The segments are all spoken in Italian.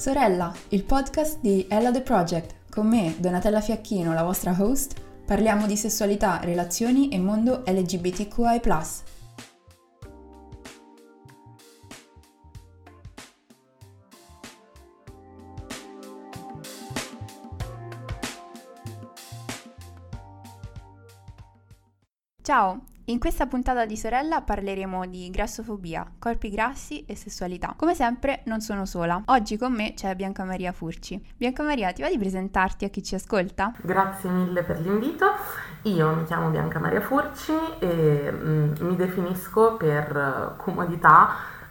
Sorella, il podcast di Ella The Project. Con me, Donatella Fiacchino, la vostra host, parliamo di sessualità, relazioni e mondo LGBTQI. In questa puntata di Sorella parleremo di grassofobia, corpi grassi e sessualità. Come sempre non sono sola. Oggi con me c'è Bianca Maria Furci. Bianca Maria, ti va di presentarti a chi ci ascolta? Grazie mille per l'invito. Io mi chiamo Bianca Maria Furci e mm, mi definisco per comodità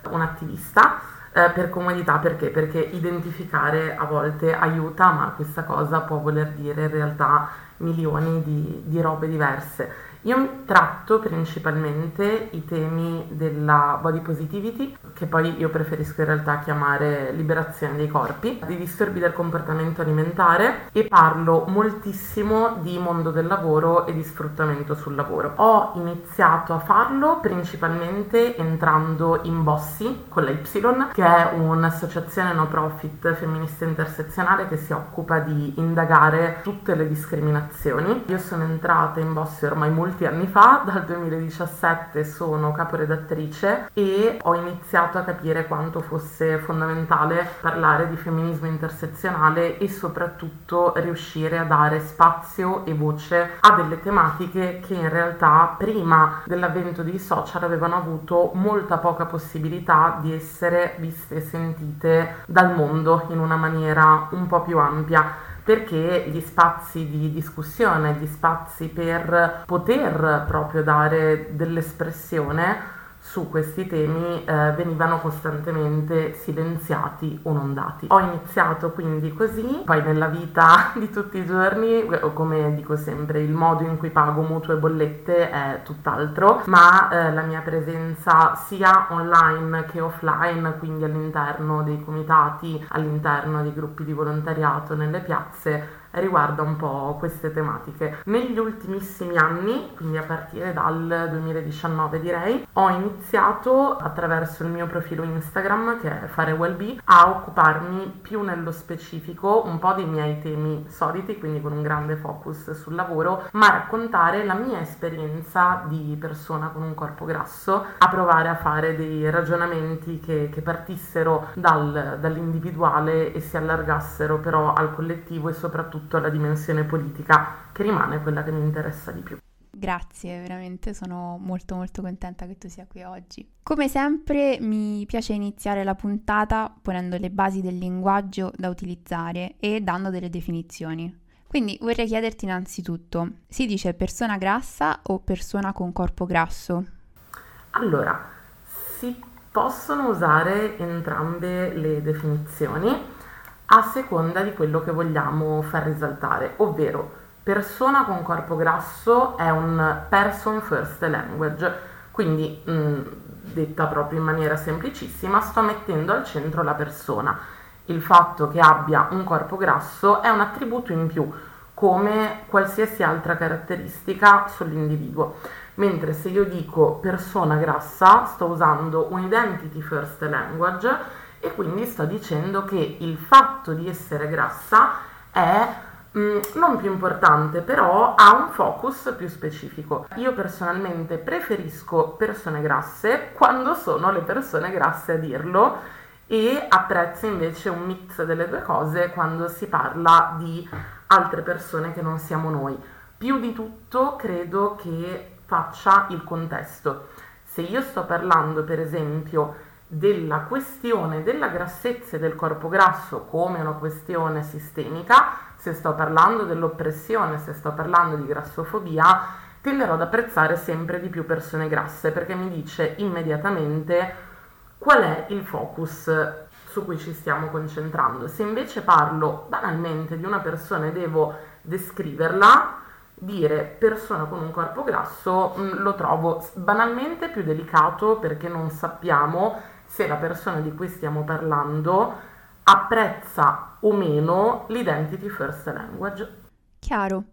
un'attivista. Eh, per comodità perché? Perché identificare a volte aiuta, ma questa cosa può voler dire in realtà milioni di, di robe diverse. Io tratto principalmente i temi della body positivity, che poi io preferisco in realtà chiamare liberazione dei corpi, di disturbi del comportamento alimentare e parlo moltissimo di mondo del lavoro e di sfruttamento sul lavoro. Ho iniziato a farlo principalmente entrando in Bossi con la Y, che è un'associazione no profit femminista intersezionale che si occupa di indagare tutte le discriminazioni. Io sono entrata in Bossi ormai molto molti anni fa, dal 2017 sono caporedattrice e ho iniziato a capire quanto fosse fondamentale parlare di femminismo intersezionale e soprattutto riuscire a dare spazio e voce a delle tematiche che in realtà prima dell'avvento dei social avevano avuto molta poca possibilità di essere viste e sentite dal mondo in una maniera un po' più ampia perché gli spazi di discussione, gli spazi per poter proprio dare dell'espressione su questi temi eh, venivano costantemente silenziati o non dati. Ho iniziato quindi così, poi nella vita di tutti i giorni, come dico sempre, il modo in cui pago mutuo e bollette è tutt'altro, ma eh, la mia presenza sia online che offline, quindi all'interno dei comitati, all'interno dei gruppi di volontariato nelle piazze, riguarda un po' queste tematiche. Negli ultimissimi anni, quindi a partire dal 2019 direi, ho iniziato attraverso il mio profilo Instagram che è Fare Wellbe a occuparmi più nello specifico un po' dei miei temi soliti, quindi con un grande focus sul lavoro, ma raccontare la mia esperienza di persona con un corpo grasso, a provare a fare dei ragionamenti che, che partissero dal, dall'individuale e si allargassero però al collettivo e soprattutto soprattutto alla dimensione politica che rimane quella che mi interessa di più. Grazie, veramente sono molto molto contenta che tu sia qui oggi. Come sempre mi piace iniziare la puntata ponendo le basi del linguaggio da utilizzare e dando delle definizioni. Quindi vorrei chiederti innanzitutto, si dice persona grassa o persona con corpo grasso? Allora, si possono usare entrambe le definizioni a seconda di quello che vogliamo far risaltare, ovvero persona con corpo grasso è un person first language, quindi mh, mm, detta proprio in maniera semplicissima, sto mettendo al centro la persona. Il fatto che abbia un corpo grasso è un attributo in più, come qualsiasi altra caratteristica sull'individuo. Mentre se io dico persona grassa, sto usando un identity first language e quindi sto dicendo che il fatto di essere grassa è mh, mm, non più importante, però ha un focus più specifico. Io personalmente preferisco persone grasse quando sono le persone grasse a dirlo e apprezzo invece un mix delle due cose quando si parla di altre persone che non siamo noi. Più di tutto credo che faccia il contesto. Se io sto parlando per esempio della questione della grassezza e del corpo grasso come una questione sistemica, se sto parlando dell'oppressione, se sto parlando di grassofobia, tenderò ad apprezzare sempre di più persone grasse perché mi dice immediatamente qual è il focus su cui ci stiamo concentrando. Se invece parlo banalmente di una persona e devo descriverla, dire persona con un corpo grasso mm, lo trovo banalmente più delicato perché non sappiamo se la persona di cui stiamo parlando apprezza o meno l'identity first language. Chiaro.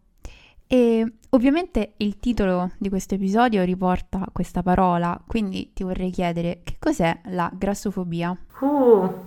E ovviamente il titolo di questo episodio riporta questa parola, quindi ti vorrei chiedere che cos'è la grassofobia? Uh,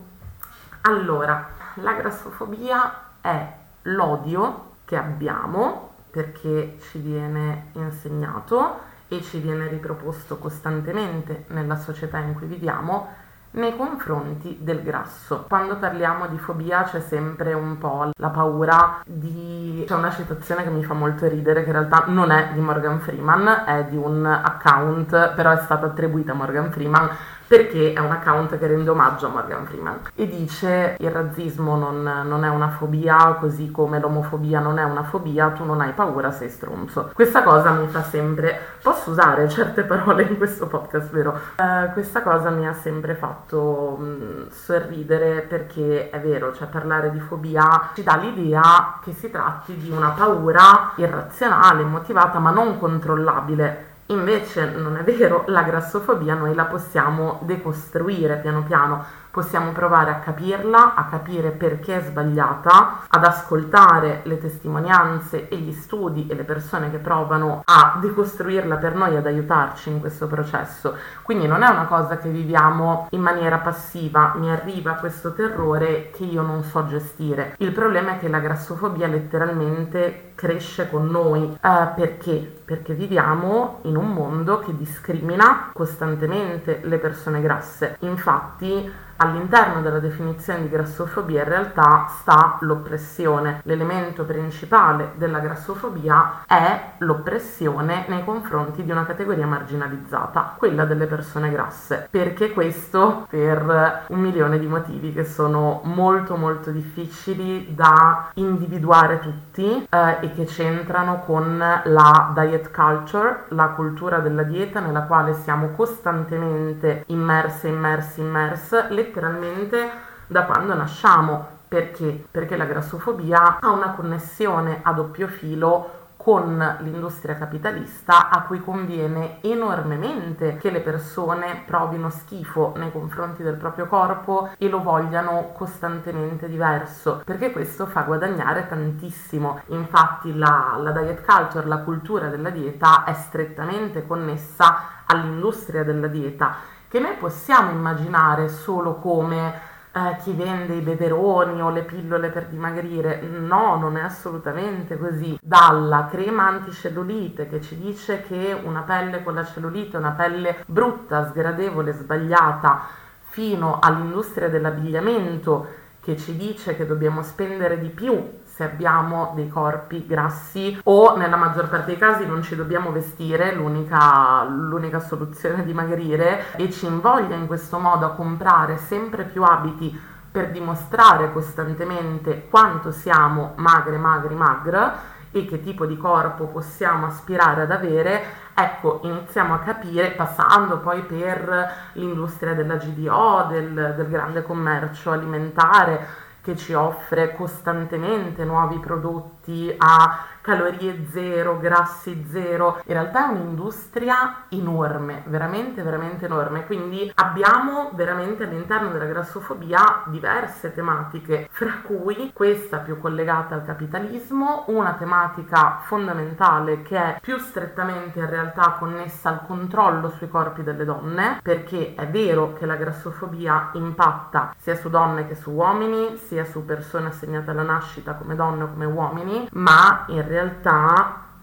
Allora, la grassofobia è l'odio che abbiamo perché ci viene insegnato e ci viene riproposto costantemente nella società in cui viviamo nei confronti del grasso. Quando parliamo di fobia c'è sempre un po' la paura di... c'è una citazione che mi fa molto ridere che in realtà non è di Morgan Freeman, è di un account, però è stata attribuita a Morgan Freeman perché è un account che rende omaggio a Morgan Freeman e dice il razzismo non, non, è una fobia così come l'omofobia non è una fobia, tu non hai paura, sei stronzo. Questa cosa mi fa sempre, posso usare certe parole in questo podcast, vero? Uh, questa cosa mi ha sempre fatto mh, sorridere perché è vero, cioè parlare di fobia ci dà l'idea che si tratti di una paura irrazionale, immotivata ma non controllabile Invece non è vero, la grassofobia noi la possiamo decostruire piano piano, possiamo provare a capirla, a capire perché è sbagliata, ad ascoltare le testimonianze e gli studi e le persone che provano a decostruirla per noi, ad aiutarci in questo processo. Quindi non è una cosa che viviamo in maniera passiva, mi arriva questo terrore che io non so gestire. Il problema è che la grassofobia letteralmente cresce con noi. Eh, perché? Perché viviamo in un mondo che discrimina costantemente le persone grasse. Infatti all'interno della definizione di grassofobia in realtà sta l'oppressione. L'elemento principale della grassofobia è l'oppressione nei confronti di una categoria marginalizzata, quella delle persone grasse. Perché questo? Per un milione di motivi che sono molto molto difficili da individuare tutti eh, e che c'entrano con la diet culture, la cultura della dieta nella quale siamo costantemente immerse, immersi, immerse, letteralmente da quando nasciamo. Perché? Perché la grassofobia ha una connessione a doppio filo con l'industria capitalista a cui conviene enormemente che le persone provino schifo nei confronti del proprio corpo e lo vogliano costantemente diverso, perché questo fa guadagnare tantissimo. Infatti la, la diet culture, la cultura della dieta è strettamente connessa all'industria della dieta che noi possiamo immaginare solo come eh, chi vende i beveroni o le pillole per dimagrire. No, non è assolutamente così. Dalla crema anticellulite che ci dice che una pelle con la cellulite è una pelle brutta, sgradevole, sbagliata, fino all'industria dell'abbigliamento che ci dice che dobbiamo spendere di più se abbiamo dei corpi grassi o nella maggior parte dei casi non ci dobbiamo vestire, l'unica, l'unica soluzione è dimagrire e ci invoglia in questo modo a comprare sempre più abiti per dimostrare costantemente quanto siamo magre, magri, magre e che tipo di corpo possiamo aspirare ad avere, ecco, iniziamo a capire, passando poi per l'industria della GDO, del, del grande commercio alimentare, che ci offre costantemente nuovi prodotti a calorie zero, grassi zero. In realtà è un'industria enorme, veramente, veramente enorme. Quindi abbiamo veramente all'interno della grassofobia diverse tematiche, fra cui questa più collegata al capitalismo, una tematica fondamentale che è più strettamente in realtà connessa al controllo sui corpi delle donne, perché è vero che la grassofobia impatta sia su donne che su uomini, sia su persone assegnate alla nascita come donne o come uomini, ma in realtà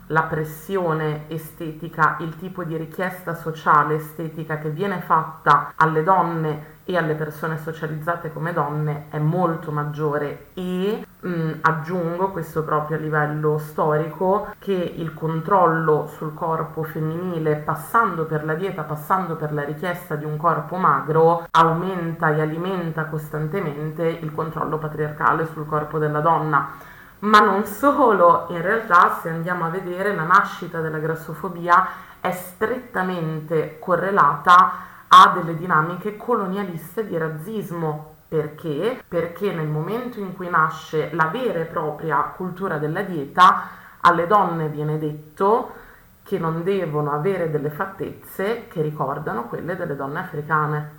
la pressione estetica, il tipo di richiesta sociale estetica che viene fatta alle donne e alle persone socializzate come donne è molto maggiore e mh, mm, aggiungo questo proprio a livello storico che il controllo sul corpo femminile passando per la dieta, passando per la richiesta di un corpo magro aumenta e alimenta costantemente il controllo patriarcale sul corpo della donna ma non solo, in realtà se andiamo a vedere la nascita della grassofobia è strettamente correlata a delle dinamiche colonialiste di razzismo. Perché? Perché nel momento in cui nasce la vera e propria cultura della dieta, alle donne viene detto che non devono avere delle fattezze che ricordano quelle delle donne africane.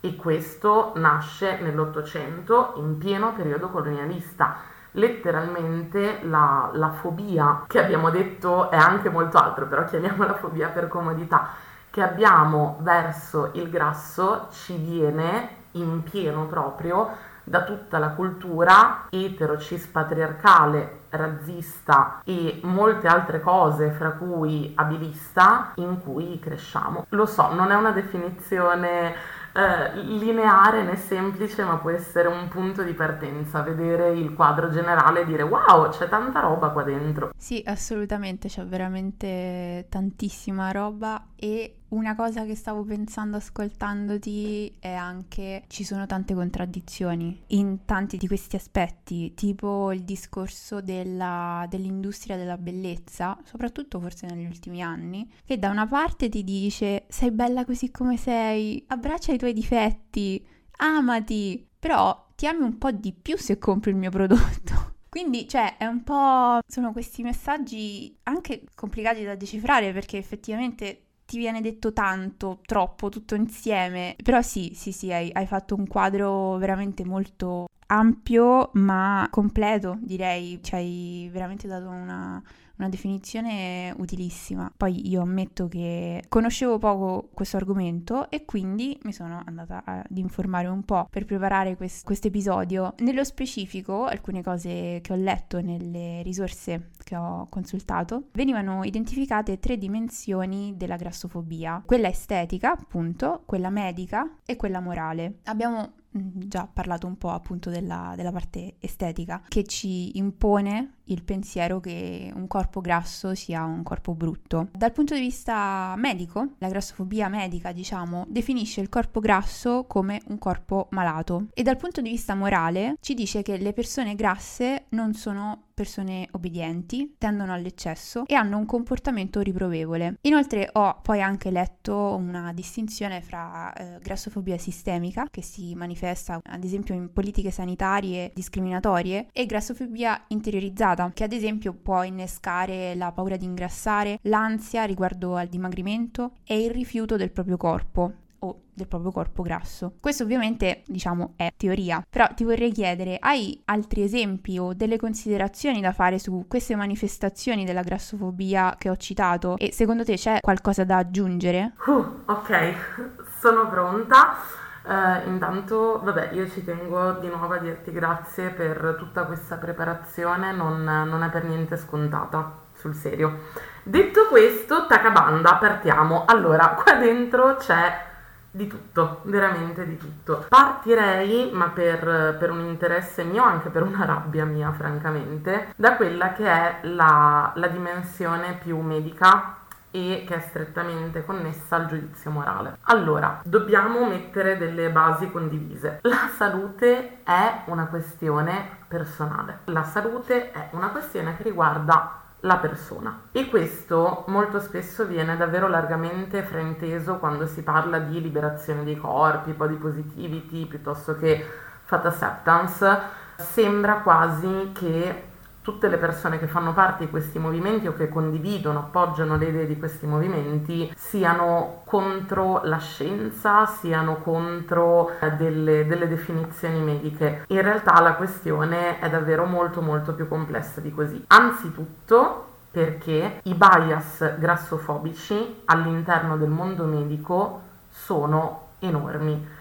E questo nasce nell'Ottocento in pieno periodo colonialista letteralmente la, la fobia, che abbiamo detto è anche molto altro, però chiamiamola fobia per comodità, che abbiamo verso il grasso ci viene in pieno proprio da tutta la cultura etero-cis patriarcale, razzista e molte altre cose, fra cui abilista, in cui cresciamo. Lo so, non è una definizione eh, lineare né semplice, ma può essere un punto di partenza, vedere il quadro generale e dire wow, c'è tanta roba qua dentro. Sì, assolutamente, c'è veramente tantissima roba e una cosa che stavo pensando ascoltandoti è anche ci sono tante contraddizioni in tanti di questi aspetti, tipo il discorso della, dell'industria della bellezza, soprattutto forse negli ultimi anni, che da una parte ti dice sei bella così come sei, abbraccia i tuoi difetti, amati, però ti ami un po' di più se compri il mio prodotto. Quindi, cioè, è un po'. sono questi messaggi anche complicati da decifrare perché effettivamente ti viene detto tanto, troppo, tutto insieme. Però sì, sì, sì, hai, hai fatto un quadro veramente molto ampio ma completo, direi. Ci hai veramente dato una, una definizione utilissima. Poi io ammetto che conoscevo poco questo argomento e quindi mi sono andata ad informare un po' per preparare questo episodio. Nello specifico, alcune cose che ho letto nelle risorse che ho consultato, venivano identificate tre dimensioni della grassofobia, quella estetica, appunto, quella medica e quella morale. Abbiamo già parlato un po' appunto della, della parte estetica che ci impone il pensiero che un corpo grasso sia un corpo brutto. Dal punto di vista medico, la grassofobia medica, diciamo, definisce il corpo grasso come un corpo malato e dal punto di vista morale ci dice che le persone grasse non sono persone obbedienti, tendono all'eccesso e hanno un comportamento riprovevole. Inoltre ho poi anche letto una distinzione fra eh, grassofobia sistemica, che si manifesta ad esempio in politiche sanitarie discriminatorie, e grassofobia interiorizzata che ad esempio può innescare la paura di ingrassare, l'ansia riguardo al dimagrimento e il rifiuto del proprio corpo o del proprio corpo grasso. Questo ovviamente, diciamo, è teoria, però ti vorrei chiedere, hai altri esempi o delle considerazioni da fare su queste manifestazioni della grassofobia che ho citato e secondo te c'è qualcosa da aggiungere? Uh, ok, sono pronta. Uh, intanto, vabbè, io ci tengo di nuovo a dirti grazie per tutta questa preparazione, non, non è per niente scontata, sul serio. Detto questo, Takabanda, partiamo. Allora, qua dentro c'è di tutto, veramente di tutto. Partirei, ma per, per, un interesse mio, anche per una rabbia mia, francamente, da quella che è la, la dimensione più medica e che è strettamente connessa al giudizio morale. Allora, dobbiamo mettere delle basi condivise. La salute è una questione personale. La salute è una questione che riguarda la persona e questo molto spesso viene davvero largamente frainteso quando si parla di liberazione dei corpi, body positivity piuttosto che fat acceptance. Sembra quasi che tutte le persone che fanno parte di questi movimenti o che condividono, appoggiano le idee di questi movimenti siano contro la scienza, siano contro eh, delle, delle, definizioni mediche. In realtà la questione è davvero molto molto più complessa di così. Anzitutto perché i bias grassofobici all'interno del mondo medico sono enormi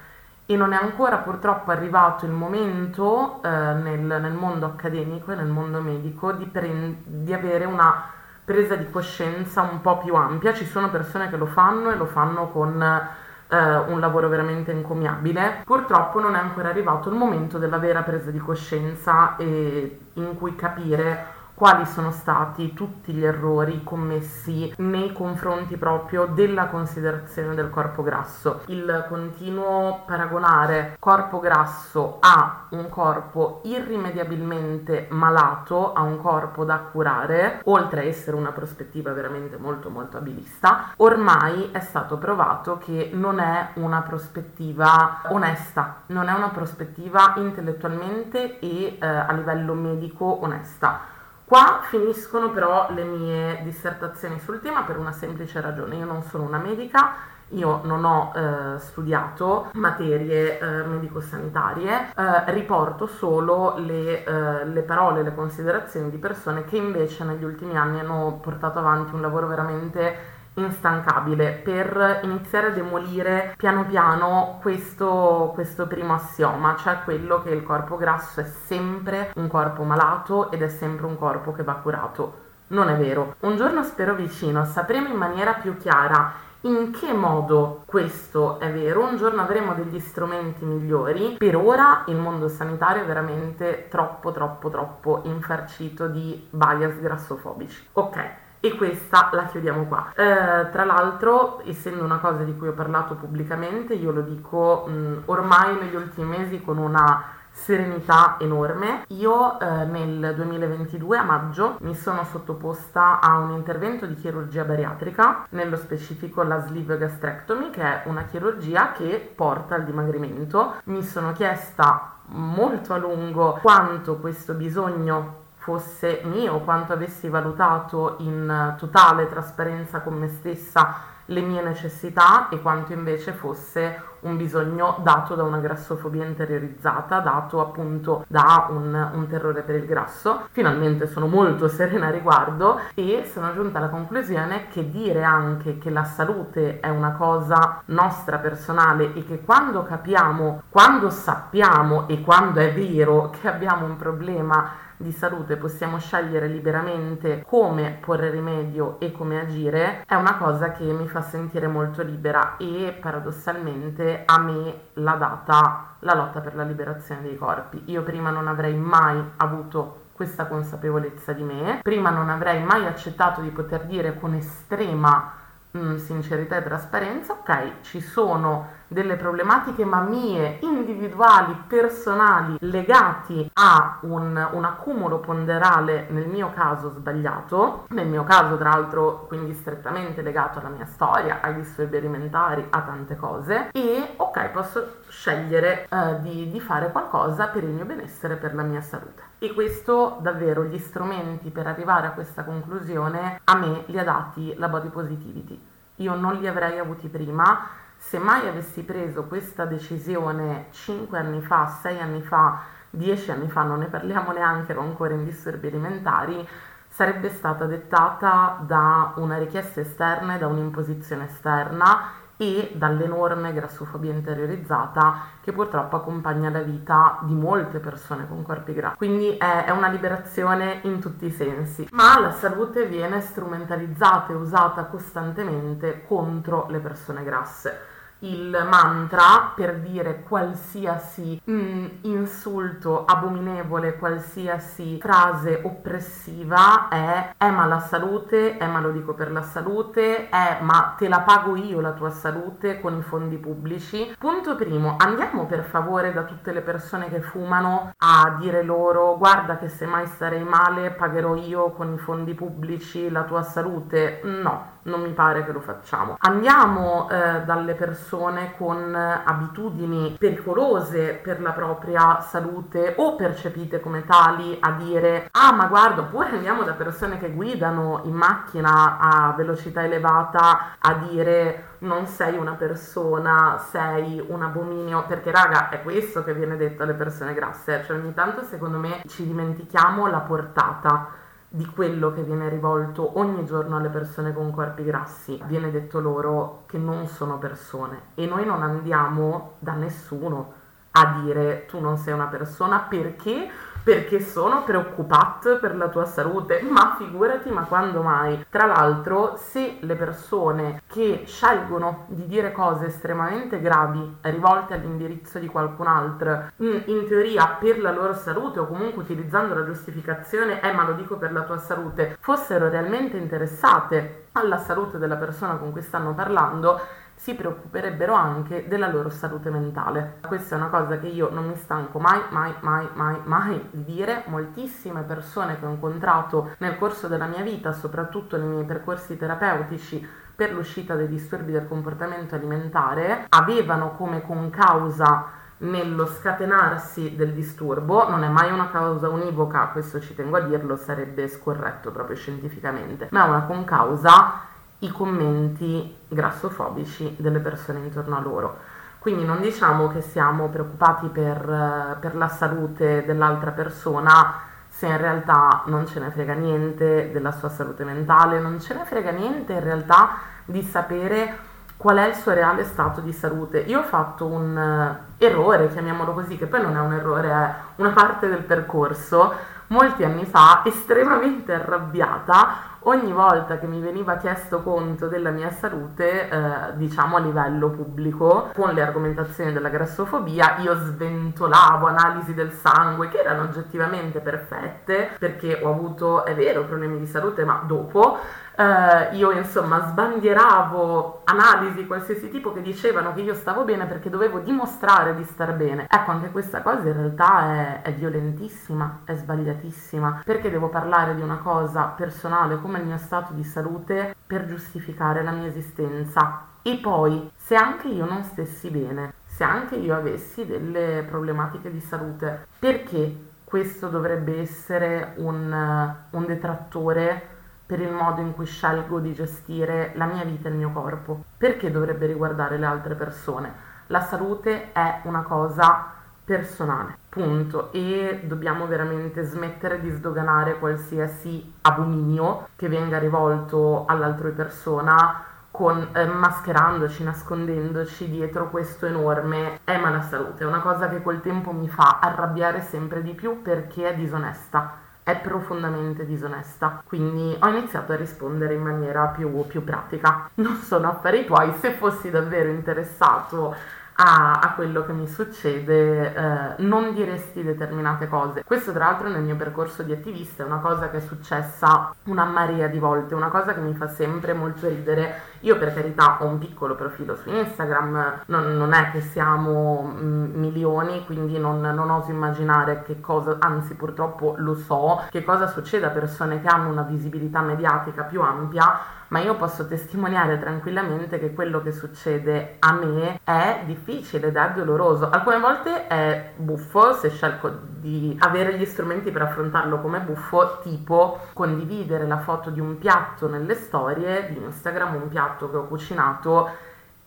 e non è ancora purtroppo arrivato il momento eh, nel, nel, mondo accademico e nel mondo medico di, pre- di avere una presa di coscienza un po' più ampia. Ci sono persone che lo fanno e lo fanno con eh, un lavoro veramente encomiabile. Purtroppo non è ancora arrivato il momento della vera presa di coscienza e in cui capire quali sono stati tutti gli errori commessi nei confronti proprio della considerazione del corpo grasso. Il continuo paragonare corpo grasso a un corpo irrimediabilmente malato, a un corpo da curare, oltre a essere una prospettiva veramente molto molto abilista, ormai è stato provato che non è una prospettiva onesta, non è una prospettiva intellettualmente e eh, a livello medico onesta Qua finiscono però le mie dissertazioni sul tema per una semplice ragione. Io non sono una medica, io non ho eh, studiato materie eh, medico-sanitarie, eh, riporto solo le, eh, le, parole, le considerazioni di persone che invece negli ultimi anni hanno portato avanti un lavoro veramente instancabile per iniziare a demolire piano piano questo, questo primo assioma, cioè quello che il corpo grasso è sempre un corpo malato ed è sempre un corpo che va curato. Non è vero. Un giorno spero vicino sapremo in maniera più chiara in che modo questo è vero? Un giorno avremo degli strumenti migliori. Per ora il mondo sanitario è veramente troppo, troppo, troppo infarcito di bias grassofobici. Ok, e questa la chiudiamo qua. Eh, tra l'altro, essendo una cosa di cui ho parlato pubblicamente, io lo dico mh, ormai negli ultimi mesi con una serenità enorme. Io eh, nel 2022 a maggio mi sono sottoposta a un intervento di chirurgia bariatrica, nello specifico la sleeve gastrectomy, che è una chirurgia che porta al dimagrimento. Mi sono chiesta molto a lungo quanto questo bisogno fosse mio, quanto avessi valutato in totale trasparenza con me stessa le mie necessità e quanto invece fosse un bisogno dato da una grassofobia interiorizzata, dato appunto da un, un, terrore per il grasso. Finalmente sono molto serena a riguardo e sono giunta alla conclusione che dire anche che la salute è una cosa nostra personale e che quando capiamo, quando sappiamo e quando è vero che abbiamo un problema di salute possiamo scegliere liberamente come porre rimedio e come agire, è una cosa che mi fa sentire molto libera e paradossalmente a me l'ha data la lotta per la liberazione dei corpi. Io prima non avrei mai avuto questa consapevolezza di me, prima non avrei mai accettato di poter dire con estrema mh, mm, sincerità e trasparenza, ok, ci sono delle problematiche ma mie, individuali, personali, legati a un, un, accumulo ponderale, nel mio caso sbagliato, nel mio caso tra l'altro quindi strettamente legato alla mia storia, ai disturbi alimentari, a tante cose, e ok, posso scegliere uh, di, di fare qualcosa per il mio benessere, per la mia salute. E questo davvero gli strumenti per arrivare a questa conclusione a me li ha dati la body positivity. Io non li avrei avuti prima se mai avessi preso questa decisione 5 anni fa, 6 anni fa, 10 anni fa, non ne parliamo neanche, ero ancora in disturbi alimentari, sarebbe stata dettata da una richiesta esterna e da un'imposizione esterna e dall'enorme grassofobia interiorizzata che purtroppo accompagna la vita di molte persone con corpi grassi. Quindi è, è una liberazione in tutti i sensi, ma la salute viene strumentalizzata e usata costantemente contro le persone grasse il mantra per dire qualsiasi mm, insulto abominevole, qualsiasi frase oppressiva è è ma la salute, è ma lo dico per la salute, è ma te la pago io la tua salute con i fondi pubblici. Punto primo, andiamo per favore da tutte le persone che fumano a dire loro guarda che se mai starei male pagherò io con i fondi pubblici la tua salute. No, non mi pare che lo facciamo. Andiamo eh, dalle persone con abitudini pericolose per la propria salute o percepite come tali a dire ah ma guarda, oppure andiamo da persone che guidano in macchina a velocità elevata a dire non sei una persona, sei un abominio, perché raga è questo che viene detto alle persone grasse, cioè ogni tanto secondo me ci dimentichiamo la portata di quello che viene rivolto ogni giorno alle persone con corpi grassi. Viene detto loro che non sono persone e noi non andiamo da nessuno a dire tu non sei una persona perché perché sono preoccupato per la tua salute, ma figurati, ma quando mai? Tra l'altro, se le persone che scelgono di dire cose estremamente gravi rivolte all'indirizzo di qualcun altro, in, in teoria per la loro salute o comunque utilizzando la giustificazione, eh ma lo dico per la tua salute, fossero realmente interessate alla salute della persona con cui stanno parlando, si preoccuperebbero anche della loro salute mentale. Questa è una cosa che io non mi stanco mai, mai, mai, mai, mai di dire. Moltissime persone che ho incontrato nel corso della mia vita, soprattutto nei miei percorsi terapeutici, per l'uscita dei disturbi del comportamento alimentare, avevano come concausa nello scatenarsi del disturbo, non è mai una causa univoca, questo ci tengo a dirlo, sarebbe scorretto proprio scientificamente, ma è una concausa i commenti grassofobici delle persone intorno a loro. Quindi non diciamo che siamo preoccupati per, per la salute dell'altra persona se in realtà non ce ne frega niente della sua salute mentale, non ce ne frega niente in realtà di sapere qual è il suo reale stato di salute. Io ho fatto un uh, errore, chiamiamolo così, che poi non è un errore, è una parte del percorso, molti anni fa, estremamente arrabbiata ogni volta che mi veniva chiesto conto della mia salute, eh, diciamo a livello pubblico, con le argomentazioni della grassofobia, io sventolavo analisi del sangue che erano oggettivamente perfette, perché ho avuto, è vero, problemi di salute, ma dopo Uh, io insomma sbandieravo analisi qualsiasi tipo che dicevano che io stavo bene perché dovevo dimostrare di star bene. Ecco, anche questa cosa in realtà è, è violentissima, è sbagliatissima, perché devo parlare di una cosa personale come il mio stato di salute per giustificare la mia esistenza. E poi, se anche io non stessi bene, se anche io avessi delle problematiche di salute, perché questo dovrebbe essere un, un detrattore per il modo in cui scelgo di gestire la mia vita e il mio corpo. Perché dovrebbe riguardare le altre persone? La salute è una cosa personale, punto. E dobbiamo veramente smettere di sdoganare qualsiasi abominio che venga rivolto all'altrui persona con, eh, mascherandoci, nascondendoci dietro questo enorme è mala salute. È una cosa che col tempo mi fa arrabbiare sempre di più perché è disonesta è profondamente disonesta. Quindi ho iniziato a rispondere in maniera più, più pratica. Non sono affari tuoi, se fossi davvero interessato a, a, quello che mi succede, eh, non diresti determinate cose. Questo tra l'altro nel mio percorso di attivista è una cosa che è successa una marea di volte, una cosa che mi fa sempre molto ridere. Io per carità ho un piccolo profilo su Instagram, non, non è che siamo mm, milioni, quindi non, non oso immaginare che cosa, anzi purtroppo lo so, che cosa succede a persone che hanno una visibilità mediatica più ampia ma io posso testimoniare tranquillamente che quello che succede a me è difficile ed è doloroso. Alcune volte è buffo se scelgo di avere gli strumenti per affrontarlo come buffo, tipo condividere la foto di un piatto nelle storie di Instagram, un piatto che ho cucinato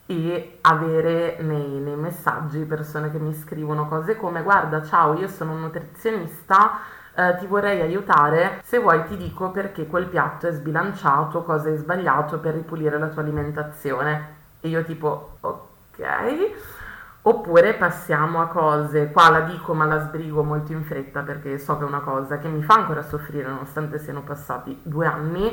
e avere nei, nei, messaggi persone che mi scrivono cose come guarda ciao io sono un nutrizionista eh, ti vorrei aiutare, se vuoi ti dico perché quel piatto è sbilanciato, cosa hai sbagliato per ripulire la tua alimentazione. E io tipo, ok. Oppure passiamo a cose, qua la dico ma la sbrigo molto in fretta perché so che è una cosa che mi fa ancora soffrire nonostante siano passati due anni,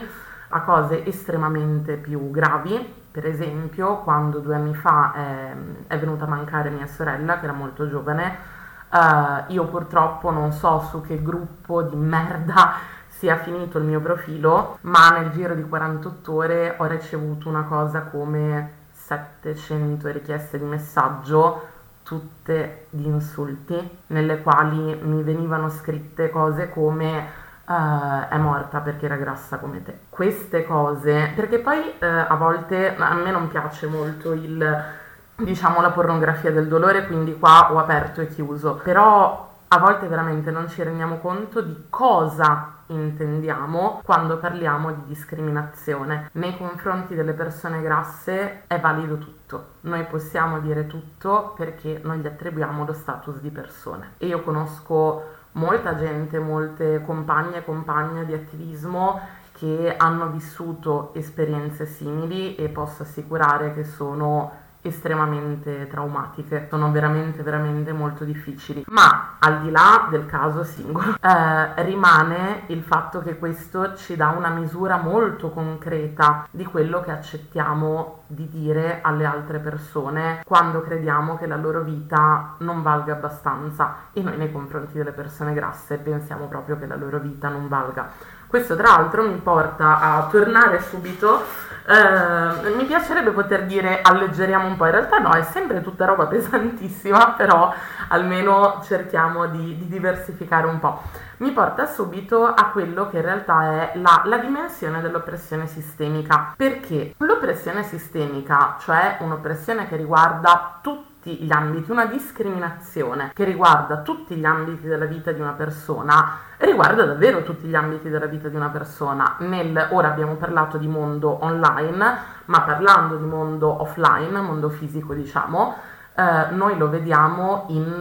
a cose estremamente più gravi. Per esempio, quando due anni fa è, è venuta a mancare mia sorella, che era molto giovane, Uh, io purtroppo non so su che gruppo di merda sia finito il mio profilo, ma nel giro di 48 ore ho ricevuto una cosa come 700 richieste di messaggio, tutte di insulti, nelle quali mi venivano scritte cose come Uh, è morta perché era grassa come te. Queste cose, perché poi uh, a volte a me non piace molto il diciamo la pornografia del dolore, quindi qua ho aperto e chiuso, però a volte veramente non ci rendiamo conto di cosa intendiamo quando parliamo di discriminazione. Nei confronti delle persone grasse è valido tutto. Noi possiamo dire tutto perché non gli attribuiamo lo status di persone. E io conosco molta gente, molte compagne e compagne di attivismo che hanno vissuto esperienze simili e posso assicurare che sono estremamente traumatiche, sono veramente veramente molto difficili. Ma al di là del caso singolo, eh, rimane il fatto che questo ci dà una misura molto concreta di quello che accettiamo di dire alle altre persone quando crediamo che la loro vita non valga abbastanza e noi nei confronti delle persone grasse pensiamo proprio che la loro vita non valga. Questo tra l'altro mi porta a tornare subito Uh, mi piacerebbe poter dire alleggeriamo un po', in realtà no, è sempre tutta roba pesantissima, però almeno cerchiamo di, di diversificare un po'. Mi porta subito a quello che in realtà è la, la dimensione dell'oppressione sistemica, perché l'oppressione sistemica, cioè un'oppressione che riguarda tutti gli ambiti, una discriminazione che riguarda tutti gli ambiti della vita di una persona, riguarda davvero tutti gli ambiti della vita di una persona. Nel, ora abbiamo parlato di mondo online, ma parlando di mondo offline, mondo fisico diciamo, eh, noi lo vediamo in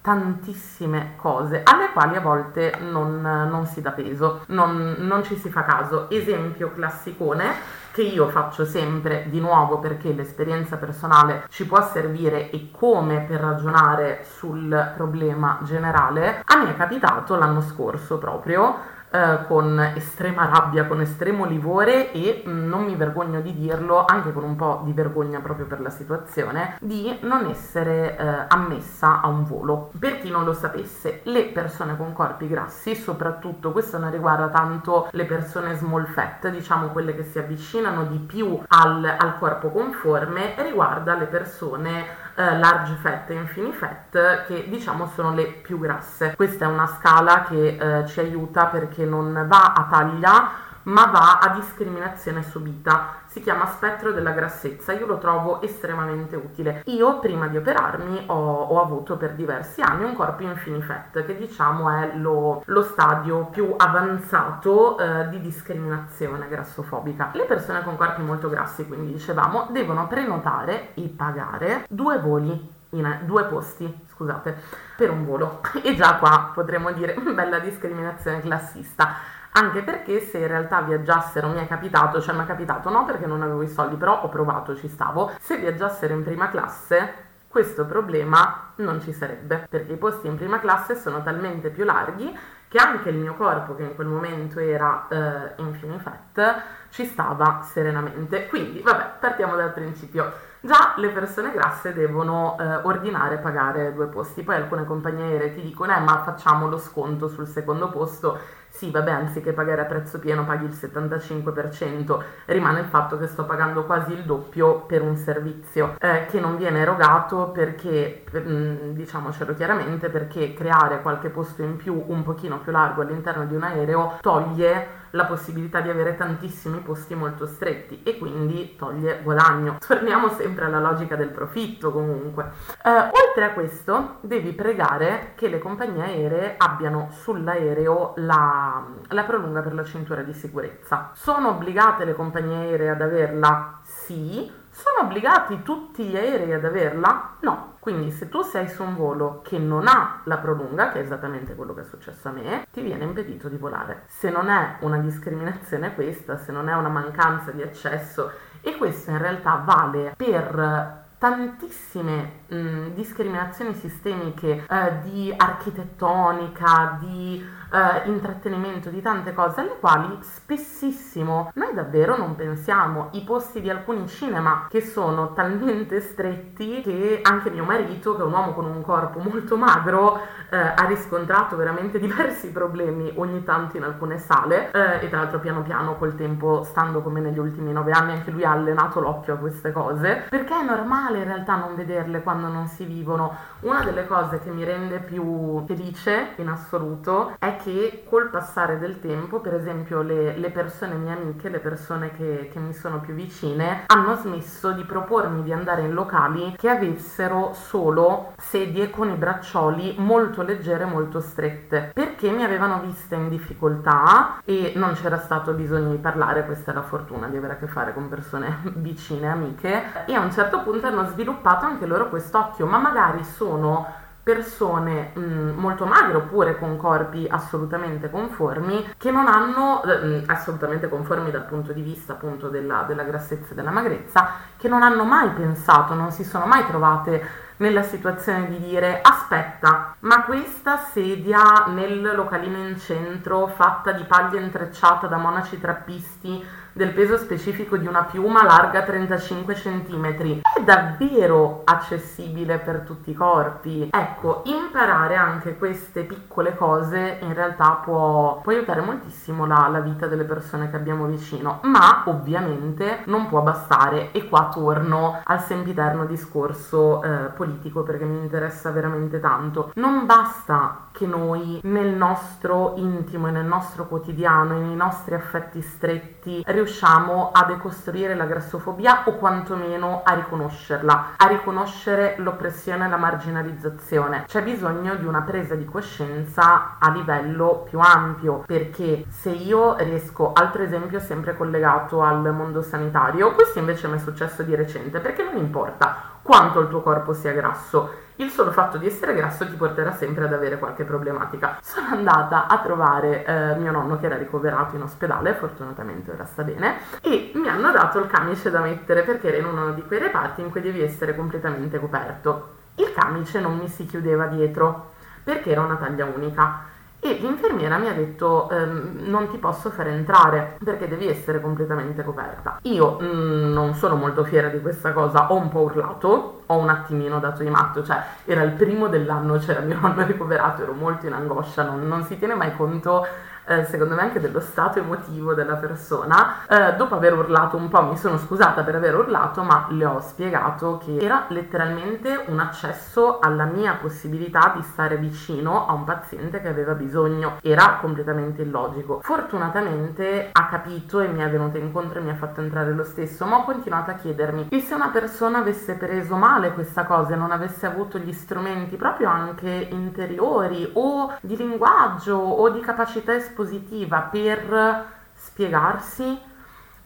tantissime cose alle quali a volte non, non si dà peso, non, non ci si fa caso. Esempio classicone che io faccio sempre di nuovo perché l'esperienza personale ci può servire e come per ragionare sul problema generale, a me è capitato l'anno scorso proprio eh, con estrema rabbia, con estremo livore e mm, non mi vergogno di dirlo, anche con un po' di vergogna proprio per la situazione, di non essere eh, ammessa a un volo. Per chi non lo sapesse, le persone con corpi grassi, soprattutto questo non riguarda tanto le persone small fat, diciamo quelle che si avvicinano di più al, al corpo conforme, riguarda le persone eh, large fat e infini fat che diciamo sono le più grasse. Questa è una scala che eh, ci aiuta perché non va a taglia ma va a discriminazione subita. Si chiama spettro della grassezza, io lo trovo estremamente utile. Io prima di operarmi ho, ho avuto per diversi anni un corpo infini fat, che diciamo è lo, lo stadio più avanzato eh, di discriminazione grassofobica. Le persone con corpi molto grassi, quindi dicevamo, devono prenotare e pagare due voli in due posti, scusate, per un volo. E già qua potremmo dire bella discriminazione classista anche perché se in realtà viaggiassero, mi è capitato, cioè mi è capitato no perché non avevo i soldi, però ho provato, ci stavo, se viaggiassero in prima classe questo problema non ci sarebbe, perché i posti in prima classe sono talmente più larghi che anche il mio corpo, che in quel momento era eh, in fat, ci stava serenamente. Quindi, vabbè, partiamo dal principio. Già le persone grasse devono eh, ordinare e pagare due posti, poi alcune compagnie aeree ti dicono eh ma facciamo lo sconto sul secondo posto sì, vabbè, anziché pagare a prezzo pieno paghi il 75%, rimane il fatto che sto pagando quasi il doppio per un servizio eh, che non viene erogato perché, per, mm, diciamocelo chiaramente, perché creare qualche posto in più un pochino più largo all'interno di un aereo toglie la possibilità di avere tantissimi posti molto stretti e quindi toglie guadagno. Torniamo sempre alla logica del profitto comunque. Eh, oltre a questo devi pregare che le compagnie aeree abbiano sull'aereo la, la prolunga per la cintura di sicurezza. Sono obbligate le compagnie aeree ad averla? Sì. Sono obbligati tutti gli aerei ad averla? No. Quindi se tu sei su un volo che non ha la prolunga, che è esattamente quello che è successo a me, ti viene impedito di volare. Se non è una discriminazione questa, se non è una mancanza di accesso, e questo in realtà vale per tantissime mh, discriminazioni sistemiche eh, di architettonica, di eh, intrattenimento, di tante cose alle quali spessissimo noi davvero non pensiamo. I posti di alcuni cinema che sono talmente stretti che anche mio marito, che è un uomo con un corpo molto magro, eh, ha riscontrato veramente diversi problemi ogni tanto in alcune sale eh, e tra l'altro piano piano col tempo, stando come negli ultimi nove anni, anche lui ha allenato l'occhio a queste cose, perché è normale in realtà non vederle quando non si vivono. Una delle cose che mi rende più felice in assoluto è che col passare del tempo, per esempio le, le persone mie amiche, le persone che, che mi sono più vicine, hanno smesso di propormi di andare in locali che avessero solo sedie con i braccioli molto leggere, molto strette, perché mi avevano vista in difficoltà e non c'era stato bisogno di parlare, questa è la fortuna di avere a che fare con persone vicine, amiche, e a un certo punto hanno sviluppato anche loro quest'occhio, ma magari sono persone mh, mm, molto magre oppure con corpi assolutamente conformi che non hanno mh, mm, assolutamente conformi dal punto di vista appunto della, della grassezza e della magrezza che non hanno mai pensato, non si sono mai trovate nella situazione di dire aspetta, ma questa sedia nel localino in centro fatta di paglia intrecciata da monaci trappisti del peso specifico di una piuma larga 35 cm. È davvero accessibile per tutti i corpi. Ecco, imparare anche queste piccole cose in realtà può, può aiutare moltissimo la, la, vita delle persone che abbiamo vicino, ma ovviamente non può bastare. E qua torno al sempiterno discorso eh, politico perché mi interessa veramente tanto. Non basta che noi nel nostro intimo e nel nostro quotidiano e nei nostri affetti stretti riusciamo riusciamo a decostruire la grassofobia o quantomeno a riconoscerla, a riconoscere l'oppressione e la marginalizzazione. C'è bisogno di una presa di coscienza a livello più ampio, perché se io riesco, altro esempio sempre collegato al mondo sanitario, questo invece mi è successo di recente, perché non importa quanto il tuo corpo sia grasso. Il solo fatto di essere grasso ti porterà sempre ad avere qualche problematica. Sono andata a trovare eh, mio nonno che era ricoverato in ospedale, fortunatamente ora sta bene, e mi hanno dato il camice da mettere perché era in uno di quei reparti in cui devi essere completamente coperto. Il camice non mi si chiudeva dietro perché era una taglia unica e l'infermiera mi ha detto ehm, non ti posso fare entrare perché devi essere completamente coperta. Io mh, mm, non sono molto fiera di questa cosa, ho un po' urlato, ho un attimino dato di matto, cioè era il primo dell'anno, c'era mio nonno ricoverato, ero molto in angoscia, non, non si tiene mai conto eh, secondo me anche dello stato emotivo della persona. Eh, dopo aver urlato un po' mi sono scusata per aver urlato, ma le ho spiegato che era letteralmente un accesso alla mia possibilità di stare vicino a un paziente che aveva bisogno. Era completamente illogico. Fortunatamente ha capito e mi è venuta incontro e mi ha fatto entrare lo stesso, ma ho continuato a chiedermi, e se una persona avesse preso male questa cosa e non avesse avuto gli strumenti proprio anche interiori o di linguaggio o di capacità espressiva positiva per spiegarsi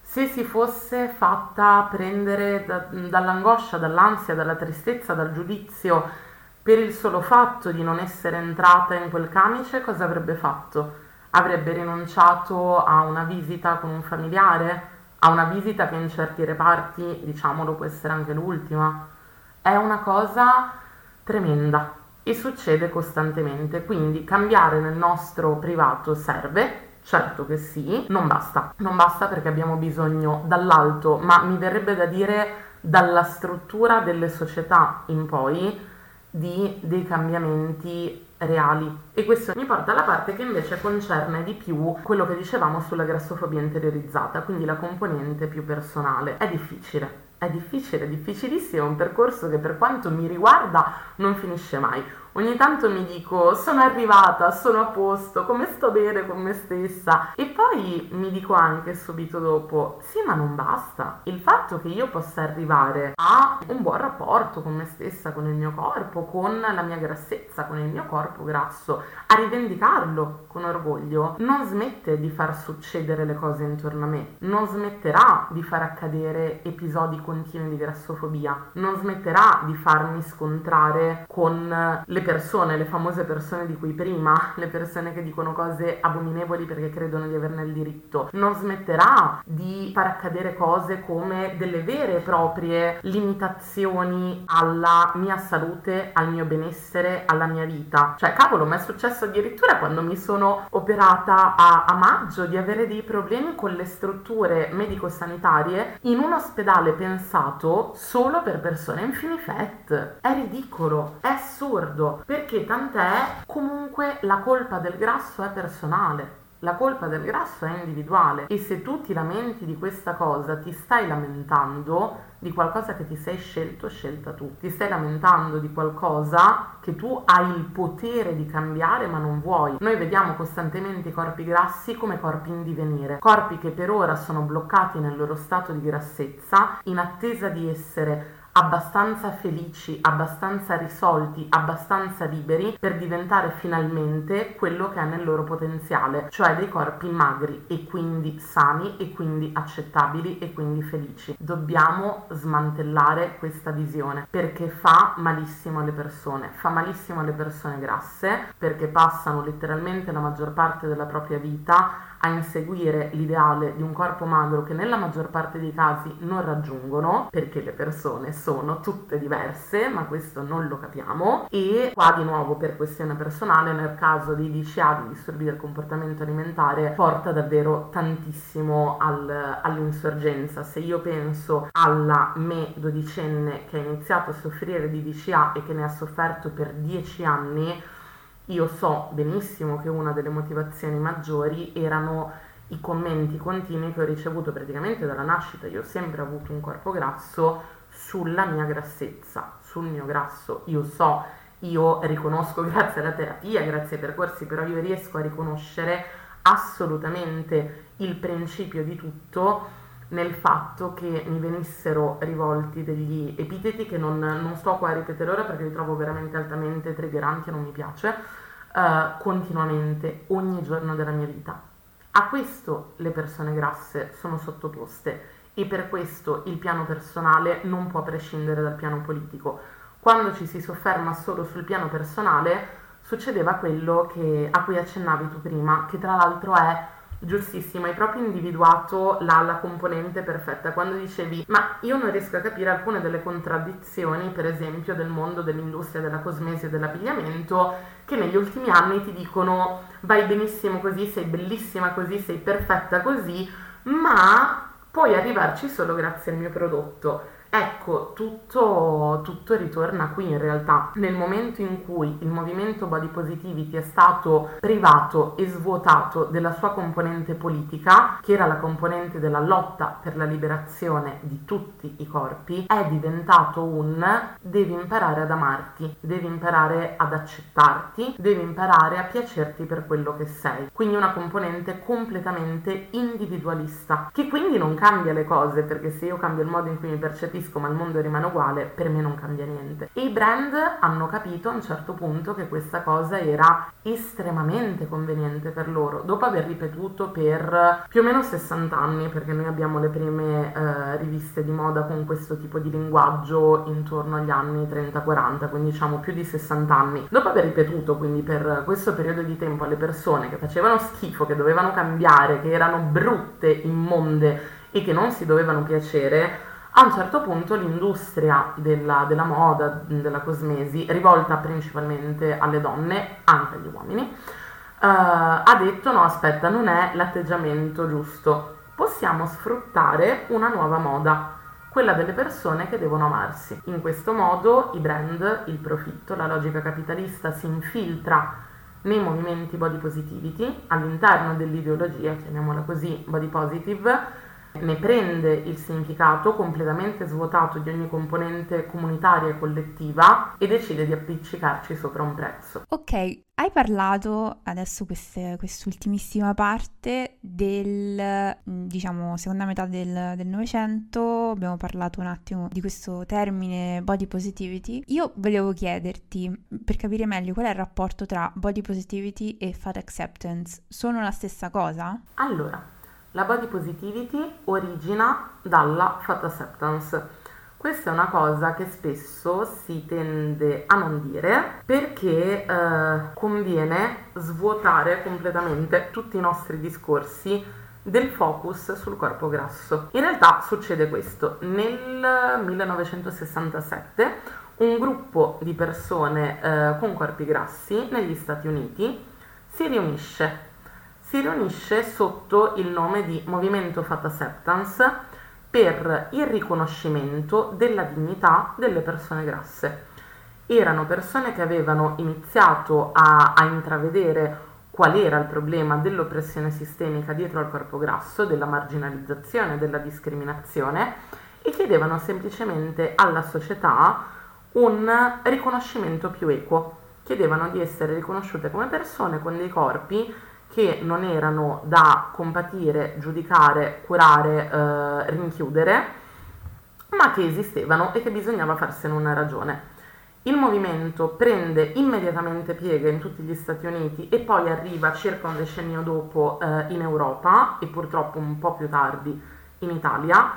se si fosse fatta prendere da, dall'angoscia, dall'ansia, dalla tristezza, dal giudizio per il solo fatto di non essere entrata in quel camice, cosa avrebbe fatto? Avrebbe rinunciato a una visita con un familiare? A una visita che in certi reparti, diciamolo, può essere anche l'ultima? È una cosa tremenda e succede costantemente, quindi cambiare nel nostro privato serve, certo che sì, non basta, non basta perché abbiamo bisogno dall'alto, ma mi verrebbe da dire dalla struttura delle società in poi di dei cambiamenti reali e questo mi porta alla parte che invece concerne di più quello che dicevamo sulla grassofobia interiorizzata, quindi la componente più personale. È difficile, è difficile, difficilissimo, è un percorso che per quanto mi riguarda non finisce mai. Ogni tanto mi dico sono arrivata, sono a posto, come sto bene con me stessa e poi mi dico anche subito dopo sì ma non basta. Il fatto che io possa arrivare a un buon rapporto con me stessa, con il mio corpo, con la mia grassezza, con il mio corpo grasso, a rivendicarlo con orgoglio, non smette di far succedere le cose intorno a me, non smetterà di far accadere episodi continui di grassofobia, non smetterà di farmi scontrare con le persone, le famose persone di cui prima, le persone che dicono cose abominevoli perché credono di averne il diritto, non smetterà di far accadere cose come delle vere e proprie limitazioni alla mia salute, al mio benessere, alla mia vita. Cioè, cavolo, mi è successo addirittura quando mi sono operata a, a maggio di avere dei problemi con le strutture medico-sanitarie in un ospedale pensato solo per persone in finifet. È ridicolo, è assurdo perché tant'è comunque la colpa del grasso è personale. La colpa del grasso è individuale e se tu ti lamenti di questa cosa, ti stai lamentando di qualcosa che ti sei scelto, scelta tu. Ti stai lamentando di qualcosa che tu hai il potere di cambiare ma non vuoi. Noi vediamo costantemente i corpi grassi come corpi in divenire, corpi che per ora sono bloccati nel loro stato di grassezza in attesa di essere abbastanza felici, abbastanza risolti, abbastanza liberi per diventare finalmente quello che è nel loro potenziale, cioè dei corpi magri e quindi sani e quindi accettabili e quindi felici. Dobbiamo smantellare questa visione perché fa malissimo alle persone, fa malissimo alle persone grasse perché passano letteralmente la maggior parte della propria vita a inseguire l'ideale di un corpo magro che nella maggior parte dei casi non raggiungono perché le persone sono tutte diverse ma questo non lo capiamo. E qua di nuovo per questione personale nel caso di DCA di disturbi del comportamento alimentare porta davvero tantissimo al, all'insorgenza. Se io penso alla me dodicenne che ha iniziato a soffrire di DCA e che ne ha sofferto per dieci anni io so benissimo che una delle motivazioni maggiori erano i commenti continui che ho ricevuto praticamente dalla nascita. Io ho sempre avuto un corpo grasso sulla mia grassezza, sul mio grasso. Io so, io riconosco grazie alla terapia, grazie ai percorsi, però io riesco a riconoscere assolutamente il principio di tutto nel fatto che mi venissero rivolti degli epiteti che non, non sto qua a ripetere ora perché li trovo veramente altamente triggeranti e non mi piace, uh, continuamente, ogni giorno della mia vita. A questo le persone grasse sono sottoposte e per questo il piano personale non può prescindere dal piano politico. Quando ci si sofferma solo sul piano personale succedeva quello che, a cui accennavi tu prima, che tra l'altro è giustissimo, hai proprio individuato la, la, componente perfetta. Quando dicevi ma io non riesco a capire alcune delle contraddizioni per esempio del mondo dell'industria della cosmesi e dell'abbigliamento che negli ultimi anni ti dicono vai benissimo così, sei bellissima così, sei perfetta così ma puoi arrivarci solo grazie al mio prodotto Ecco, tutto, tutto, ritorna qui in realtà. Nel momento in cui il movimento body positivity è stato privato e svuotato della sua componente politica, che era la componente della lotta per la liberazione di tutti i corpi, è diventato un devi imparare ad amarti, devi imparare ad accettarti, devi imparare a piacerti per quello che sei. Quindi una componente completamente individualista, che quindi non cambia le cose, perché se io cambio il modo in cui mi percepisco, capisco ma il mondo rimane uguale, per me non cambia niente. E i brand hanno capito a un certo punto che questa cosa era estremamente conveniente per loro, dopo aver ripetuto per più o meno 60 anni, perché noi abbiamo le prime eh, riviste di moda con questo tipo di linguaggio intorno agli anni 30-40, quindi diciamo più di 60 anni. Dopo aver ripetuto quindi per questo periodo di tempo alle persone che facevano schifo, che dovevano cambiare, che erano brutte, immonde e che non si dovevano piacere, a un certo punto l'industria della, della moda, della cosmesi, rivolta principalmente alle donne, anche agli uomini, uh, ha detto no aspetta non è l'atteggiamento giusto, possiamo sfruttare una nuova moda, quella delle persone che devono amarsi. In questo modo i brand, il profitto, la logica capitalista si infiltra nei movimenti body positivity all'interno dell'ideologia, chiamiamola così, body positive, ne prende il significato completamente svuotato di ogni componente comunitaria e collettiva e decide di appiccicarci sopra un prezzo. Ok, hai parlato adesso queste, quest'ultimissima parte del, diciamo, seconda metà del Novecento, abbiamo parlato un attimo di questo termine body positivity. Io volevo chiederti, per capire meglio, qual è il rapporto tra body positivity e fat acceptance? Sono la stessa cosa? Allora, la body positivity origina dalla fat acceptance. Questa è una cosa che spesso si tende a non dire perché eh, conviene svuotare completamente tutti i nostri discorsi del focus sul corpo grasso. In realtà succede questo. Nel 1967 un gruppo di persone eh, con corpi grassi negli Stati Uniti si riunisce si riunisce sotto il nome di Movimento Fat Acceptance per il riconoscimento della dignità delle persone grasse. Erano persone che avevano iniziato a, a intravedere qual era il problema dell'oppressione sistemica dietro al corpo grasso, della marginalizzazione, della discriminazione e chiedevano semplicemente alla società un riconoscimento più equo. Chiedevano di essere riconosciute come persone con dei corpi che non erano da compatire, giudicare, curare, eh, rinchiudere, ma che esistevano e che bisognava farsene una ragione. Il movimento prende immediatamente piega in tutti gli Stati Uniti e poi arriva circa un decennio dopo eh, in Europa e purtroppo un po' più tardi in Italia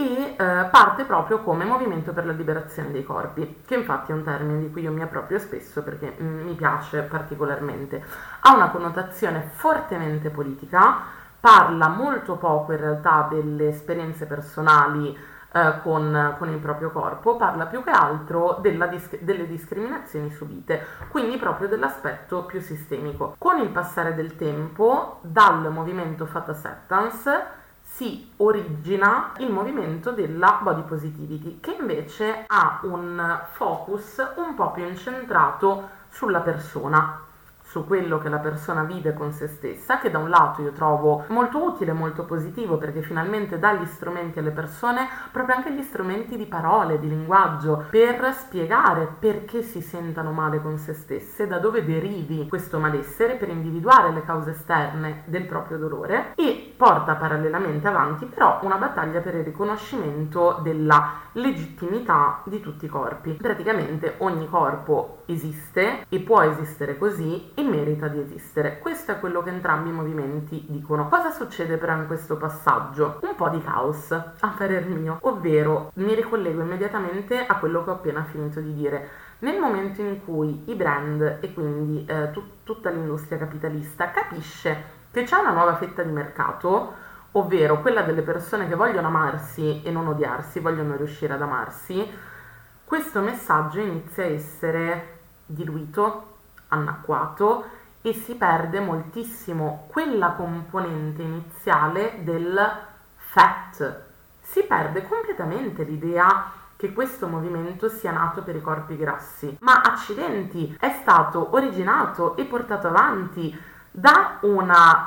e eh, parte proprio come movimento per la liberazione dei corpi, che infatti è un termine di cui io mi approprio spesso perché mm, mi piace particolarmente. Ha una connotazione fortemente politica, parla molto poco in realtà delle esperienze personali eh, con, con, il proprio corpo, parla più che altro dis- delle discriminazioni subite, quindi proprio dell'aspetto più sistemico. Con il passare del tempo, dal movimento Fat Acceptance, si origina il movimento della body positivity, che invece ha un focus un po' più incentrato sulla persona, su quello che la persona vive con se stessa, che da un lato io trovo molto utile, molto positivo, perché finalmente dà gli strumenti alle persone, proprio anche gli strumenti di parole, di linguaggio, per spiegare perché si sentano male con se stesse, da dove derivi questo malessere, per individuare le cause esterne del proprio dolore e porta parallelamente avanti però una battaglia per il riconoscimento della legittimità di tutti i corpi. Praticamente ogni corpo esiste e può esistere così e merita di esistere. Questo è quello che entrambi i movimenti dicono. Cosa succede però in questo passaggio? Un po' di caos, a parer mio, ovvero mi ricollego immediatamente a quello che ho appena finito di dire. Nel momento in cui i brand e quindi eh, tu- tutta l'industria capitalista capisce che c'è una nuova fetta di mercato, ovvero quella delle persone che vogliono amarsi e non odiarsi, vogliono riuscire ad amarsi, questo messaggio inizia a essere diluito, anacquato e si perde moltissimo quella componente iniziale del fat. Si perde completamente l'idea che questo movimento sia nato per i corpi grassi, ma accidenti, è stato originato e portato avanti da una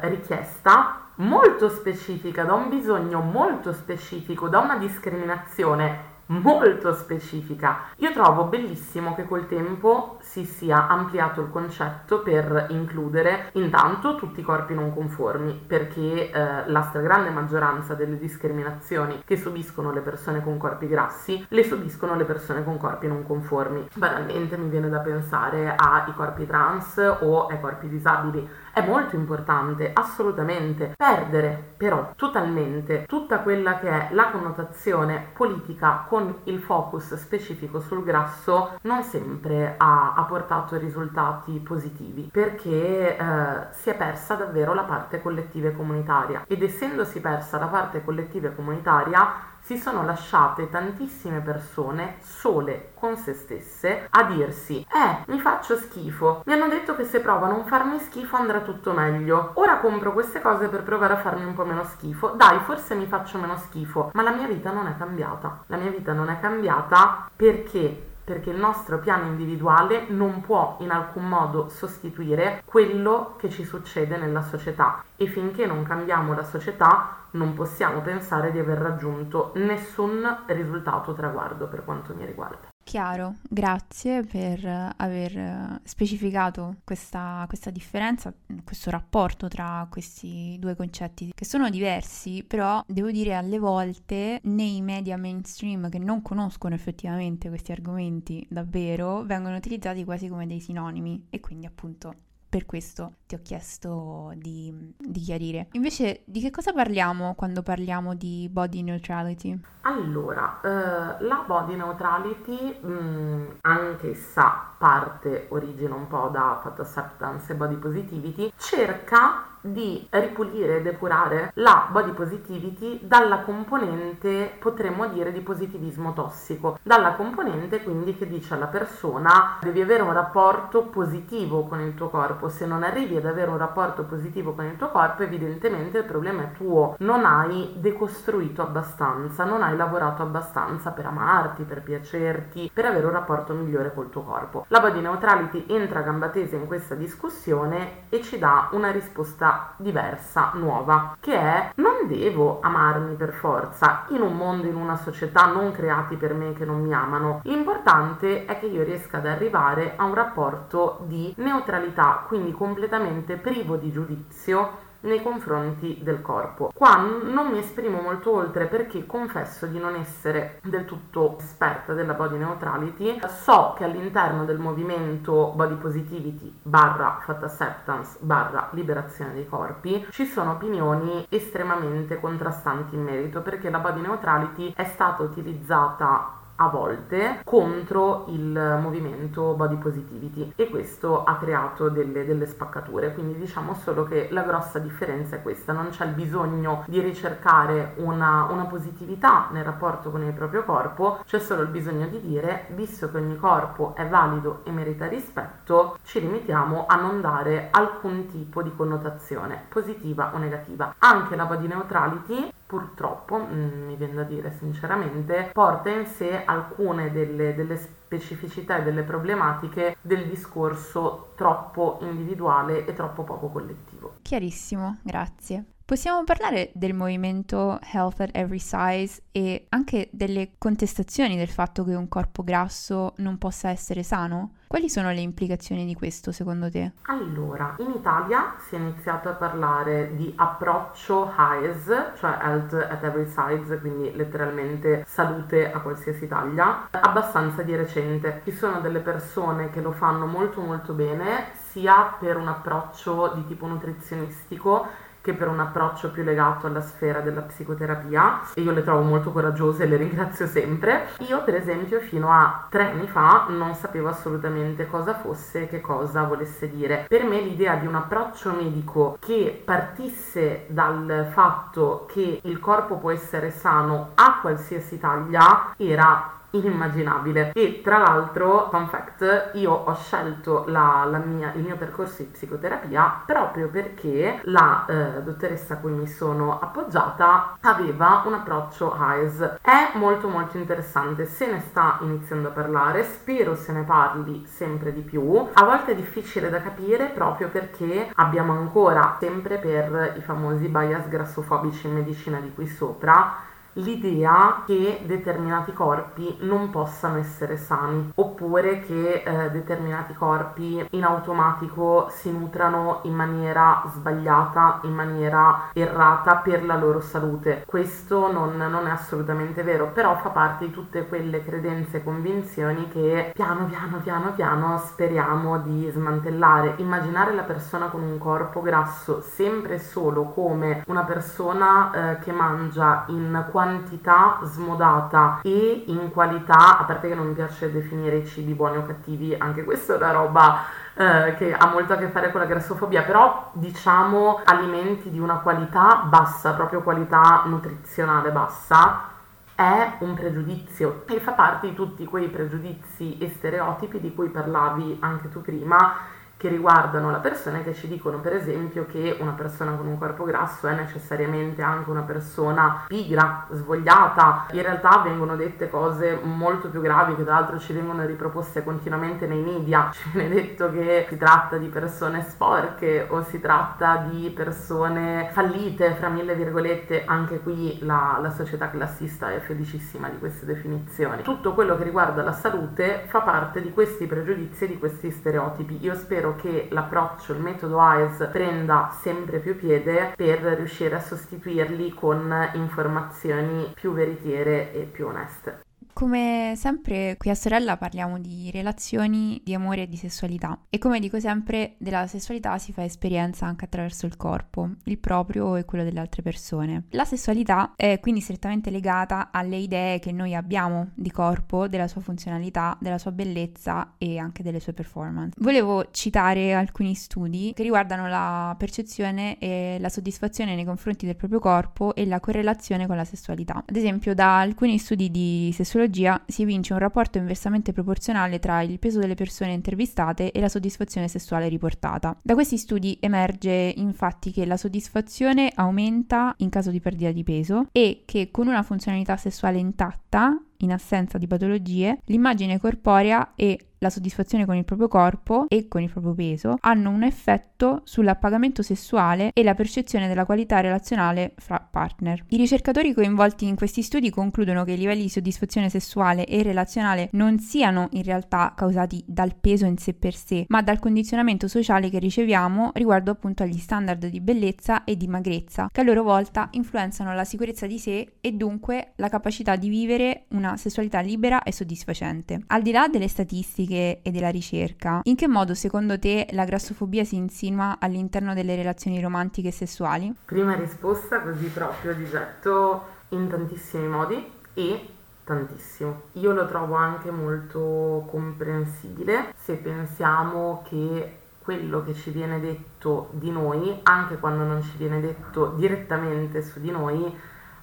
eh, richiesta molto specifica, da un bisogno molto specifico, da una discriminazione molto specifica. Io trovo bellissimo che col tempo si sia ampliato il concetto per includere intanto tutti i corpi non conformi, perché eh, la stragrande maggioranza delle discriminazioni che subiscono le persone con corpi grassi le subiscono le persone con corpi non conformi. Banalmente mi viene da pensare ai corpi trans o ai corpi disabili è molto importante, assolutamente. Perdere però totalmente tutta quella che è la connotazione politica con il focus specifico sul grasso non sempre ha, ha portato risultati positivi perché eh, si è persa davvero la parte collettiva e comunitaria ed essendosi persa la parte collettiva e comunitaria si sono lasciate tantissime persone sole con se stesse a dirsi eh mi faccio schifo mi hanno detto che se provo a non farmi schifo andrà tutto meglio. Ora compro queste cose per provare a farmi un po' meno schifo. Dai forse mi faccio meno schifo ma la mia vita non è cambiata. La mia vita non è cambiata perché perché il nostro piano individuale non può in alcun modo sostituire quello che ci succede nella società. E finché non cambiamo la società non possiamo pensare di aver raggiunto nessun risultato traguardo per quanto mi riguarda. Chiaro, grazie per aver specificato questa, questa, differenza, questo rapporto tra questi due concetti che sono diversi, però devo dire alle volte nei media mainstream che non conoscono effettivamente questi argomenti davvero vengono utilizzati quasi come dei sinonimi. E quindi appunto per questo ti ho chiesto di, di, chiarire. Invece, di che cosa parliamo quando parliamo di body neutrality? Allora, eh, la body neutrality, mh, mm, anch'essa parte, origina un po' da fat acceptance e body positivity, cerca di ripulire e depurare la body positivity dalla componente, potremmo dire, di positivismo tossico, dalla componente quindi che dice alla persona devi avere un rapporto positivo con il tuo corpo, se non arrivi ad avere un rapporto positivo con il tuo corpo evidentemente il problema è tuo, non hai decostruito abbastanza, non hai lavorato abbastanza per amarti, per piacerti, per avere un rapporto migliore col tuo corpo. La body neutrality entra a gamba tesa in questa discussione e ci dà una risposta diversa, nuova, che è non devo amarmi per forza in un mondo, in una società non creati per me che non mi amano. L'importante è che io riesca ad arrivare a un rapporto di neutralità, quindi completamente privo di giudizio nei confronti del corpo. Qua non mi esprimo molto oltre perché confesso di non essere del tutto esperta della body neutrality. So che all'interno del movimento body positivity barra fat acceptance barra liberazione dei corpi ci sono opinioni estremamente contrastanti in merito perché la body neutrality è stata utilizzata a volte contro il movimento body positivity. E questo ha creato delle, delle, spaccature. Quindi diciamo solo che la grossa differenza è questa. Non c'è il bisogno di ricercare una, una positività nel rapporto con il proprio corpo. C'è solo il bisogno di dire visto che ogni corpo è valido e merita rispetto ci limitiamo a non dare alcun tipo di connotazione positiva o negativa. Anche la body neutrality purtroppo, mm, mi viene da dire sinceramente, porta in sé alcune delle, delle specificità e delle problematiche del discorso troppo individuale e troppo poco collettivo. Chiarissimo, grazie. Possiamo parlare del movimento Health at Every Size e anche delle contestazioni del fatto che un corpo grasso non possa essere sano? Quali sono le implicazioni di questo secondo te? Allora, in Italia si è iniziato a parlare di approccio HIES, cioè Health at Every Size, quindi letteralmente salute a qualsiasi taglia, abbastanza di recente. Ci sono delle persone che lo fanno molto molto bene, sia per un approccio di tipo nutrizionistico che per un approccio più legato alla sfera della psicoterapia e io le trovo molto coraggiose e le ringrazio sempre. Io per esempio fino a tre anni fa non sapevo assolutamente cosa fosse e che cosa volesse dire. Per me l'idea di un approccio medico che partisse dal fatto che il corpo può essere sano a qualsiasi taglia era inimmaginabile. E tra l'altro fun fact io ho scelto la, la mia, il mio percorso di psicoterapia proprio perché la eh, dottoressa a cui mi sono appoggiata aveva un approccio AIS è molto molto interessante se ne sta iniziando a parlare spero se ne parli sempre di più. A volte è difficile da capire proprio perché abbiamo ancora sempre per i famosi bias grassofobici in medicina di qui sopra l'idea che determinati corpi non possano essere sani oppure che eh, determinati corpi in automatico si nutrano in maniera sbagliata, in maniera errata per la loro salute. Questo non, non è assolutamente vero, però fa parte di tutte quelle credenze e convinzioni che piano piano piano piano speriamo di smantellare. Immaginare la persona con un corpo grasso sempre e solo come una persona eh, che mangia in quantità quantità smodata e in qualità, a parte che non mi piace definire i cibi buoni o cattivi, anche questa è una roba eh, che ha molto a che fare con la grassofobia, però diciamo alimenti di una qualità bassa, proprio qualità nutrizionale bassa, è un pregiudizio. E fa parte di tutti quei pregiudizi e stereotipi di cui parlavi anche tu prima che riguardano la persona che ci dicono per esempio che una persona con un corpo grasso è necessariamente anche una persona pigra, svogliata. In realtà vengono dette cose molto più gravi che tra l'altro ci vengono riproposte continuamente nei media. Ci viene detto che si tratta di persone sporche o si tratta di persone fallite, fra mille virgolette. Anche qui la, la società classista è felicissima di queste definizioni. Tutto quello che riguarda la salute fa parte di questi pregiudizi e di questi stereotipi. Io spero che l'approccio, il metodo AES prenda sempre più piede per riuscire a sostituirli con informazioni più veritiere e più oneste. Come sempre qui a Sorella parliamo di relazioni, di amore e di sessualità e come dico sempre della sessualità si fa esperienza anche attraverso il corpo, il proprio e quello delle altre persone. La sessualità è quindi strettamente legata alle idee che noi abbiamo di corpo, della sua funzionalità, della sua bellezza e anche delle sue performance. Volevo citare alcuni studi che riguardano la percezione e la soddisfazione nei confronti del proprio corpo e la correlazione con la sessualità. Ad esempio da alcuni studi di sessuologia psicologia si evince un rapporto inversamente proporzionale tra il peso delle persone intervistate e la soddisfazione sessuale riportata. Da questi studi emerge infatti che la soddisfazione aumenta in caso di perdita di peso e che con una funzionalità sessuale intatta in assenza di patologie, l'immagine corporea e la soddisfazione con il proprio corpo e con il proprio peso hanno un effetto sull'appagamento sessuale e la percezione della qualità relazionale fra partner. I ricercatori coinvolti in questi studi concludono che i livelli di soddisfazione sessuale e relazionale non siano in realtà causati dal peso in sé per sé, ma dal condizionamento sociale che riceviamo riguardo appunto agli standard di bellezza e di magrezza, che a loro volta influenzano la sicurezza di sé e dunque la capacità di vivere una sessualità libera e soddisfacente. Al di là delle statistiche e della ricerca, in che modo secondo te la grassofobia si insinua all'interno delle relazioni romantiche e sessuali? Prima risposta così proprio di getto in tantissimi modi e tantissimo. Io lo trovo anche molto comprensibile se pensiamo che quello che ci viene detto di noi, anche quando non ci viene detto direttamente su di noi,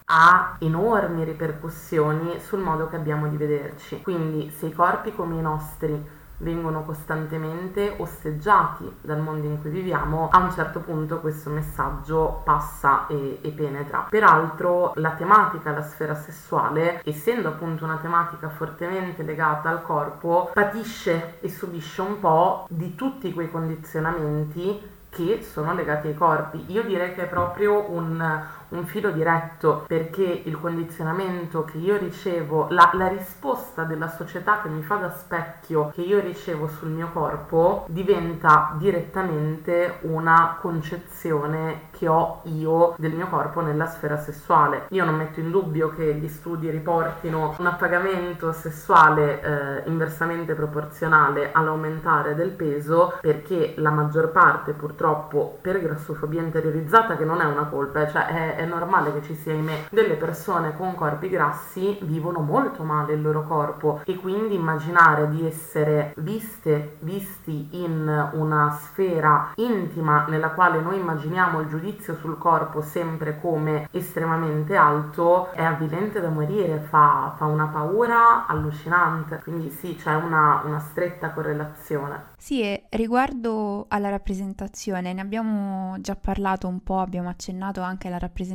ha enormi ripercussioni sul modo che abbiamo di vederci. Quindi se i corpi come i nostri vengono costantemente osteggiati dal mondo in cui viviamo, a un certo punto questo messaggio passa e, e, penetra. Peraltro la tematica, la sfera sessuale, essendo appunto una tematica fortemente legata al corpo, patisce e subisce un po' di tutti quei condizionamenti che sono legati ai corpi. Io direi che è proprio un, un filo diretto perché il condizionamento che io ricevo, la, la, risposta della società che mi fa da specchio che io ricevo sul mio corpo diventa direttamente una concezione che ho io del mio corpo nella sfera sessuale. Io non metto in dubbio che gli studi riportino un appagamento sessuale eh, inversamente proporzionale all'aumentare del peso perché la maggior parte purtroppo per grassofobia interiorizzata che non è una colpa, cioè è, è normale che ci sia me delle persone con corpi grassi vivono molto male il loro corpo e quindi immaginare di essere viste, visti in una sfera intima nella quale noi immaginiamo il giudizio sul corpo sempre come estremamente alto è avvilente da morire, fa, fa una paura allucinante, quindi sì c'è una, una stretta correlazione. Sì, e riguardo alla rappresentazione, ne abbiamo già parlato un po', abbiamo accennato anche alla rappresentazione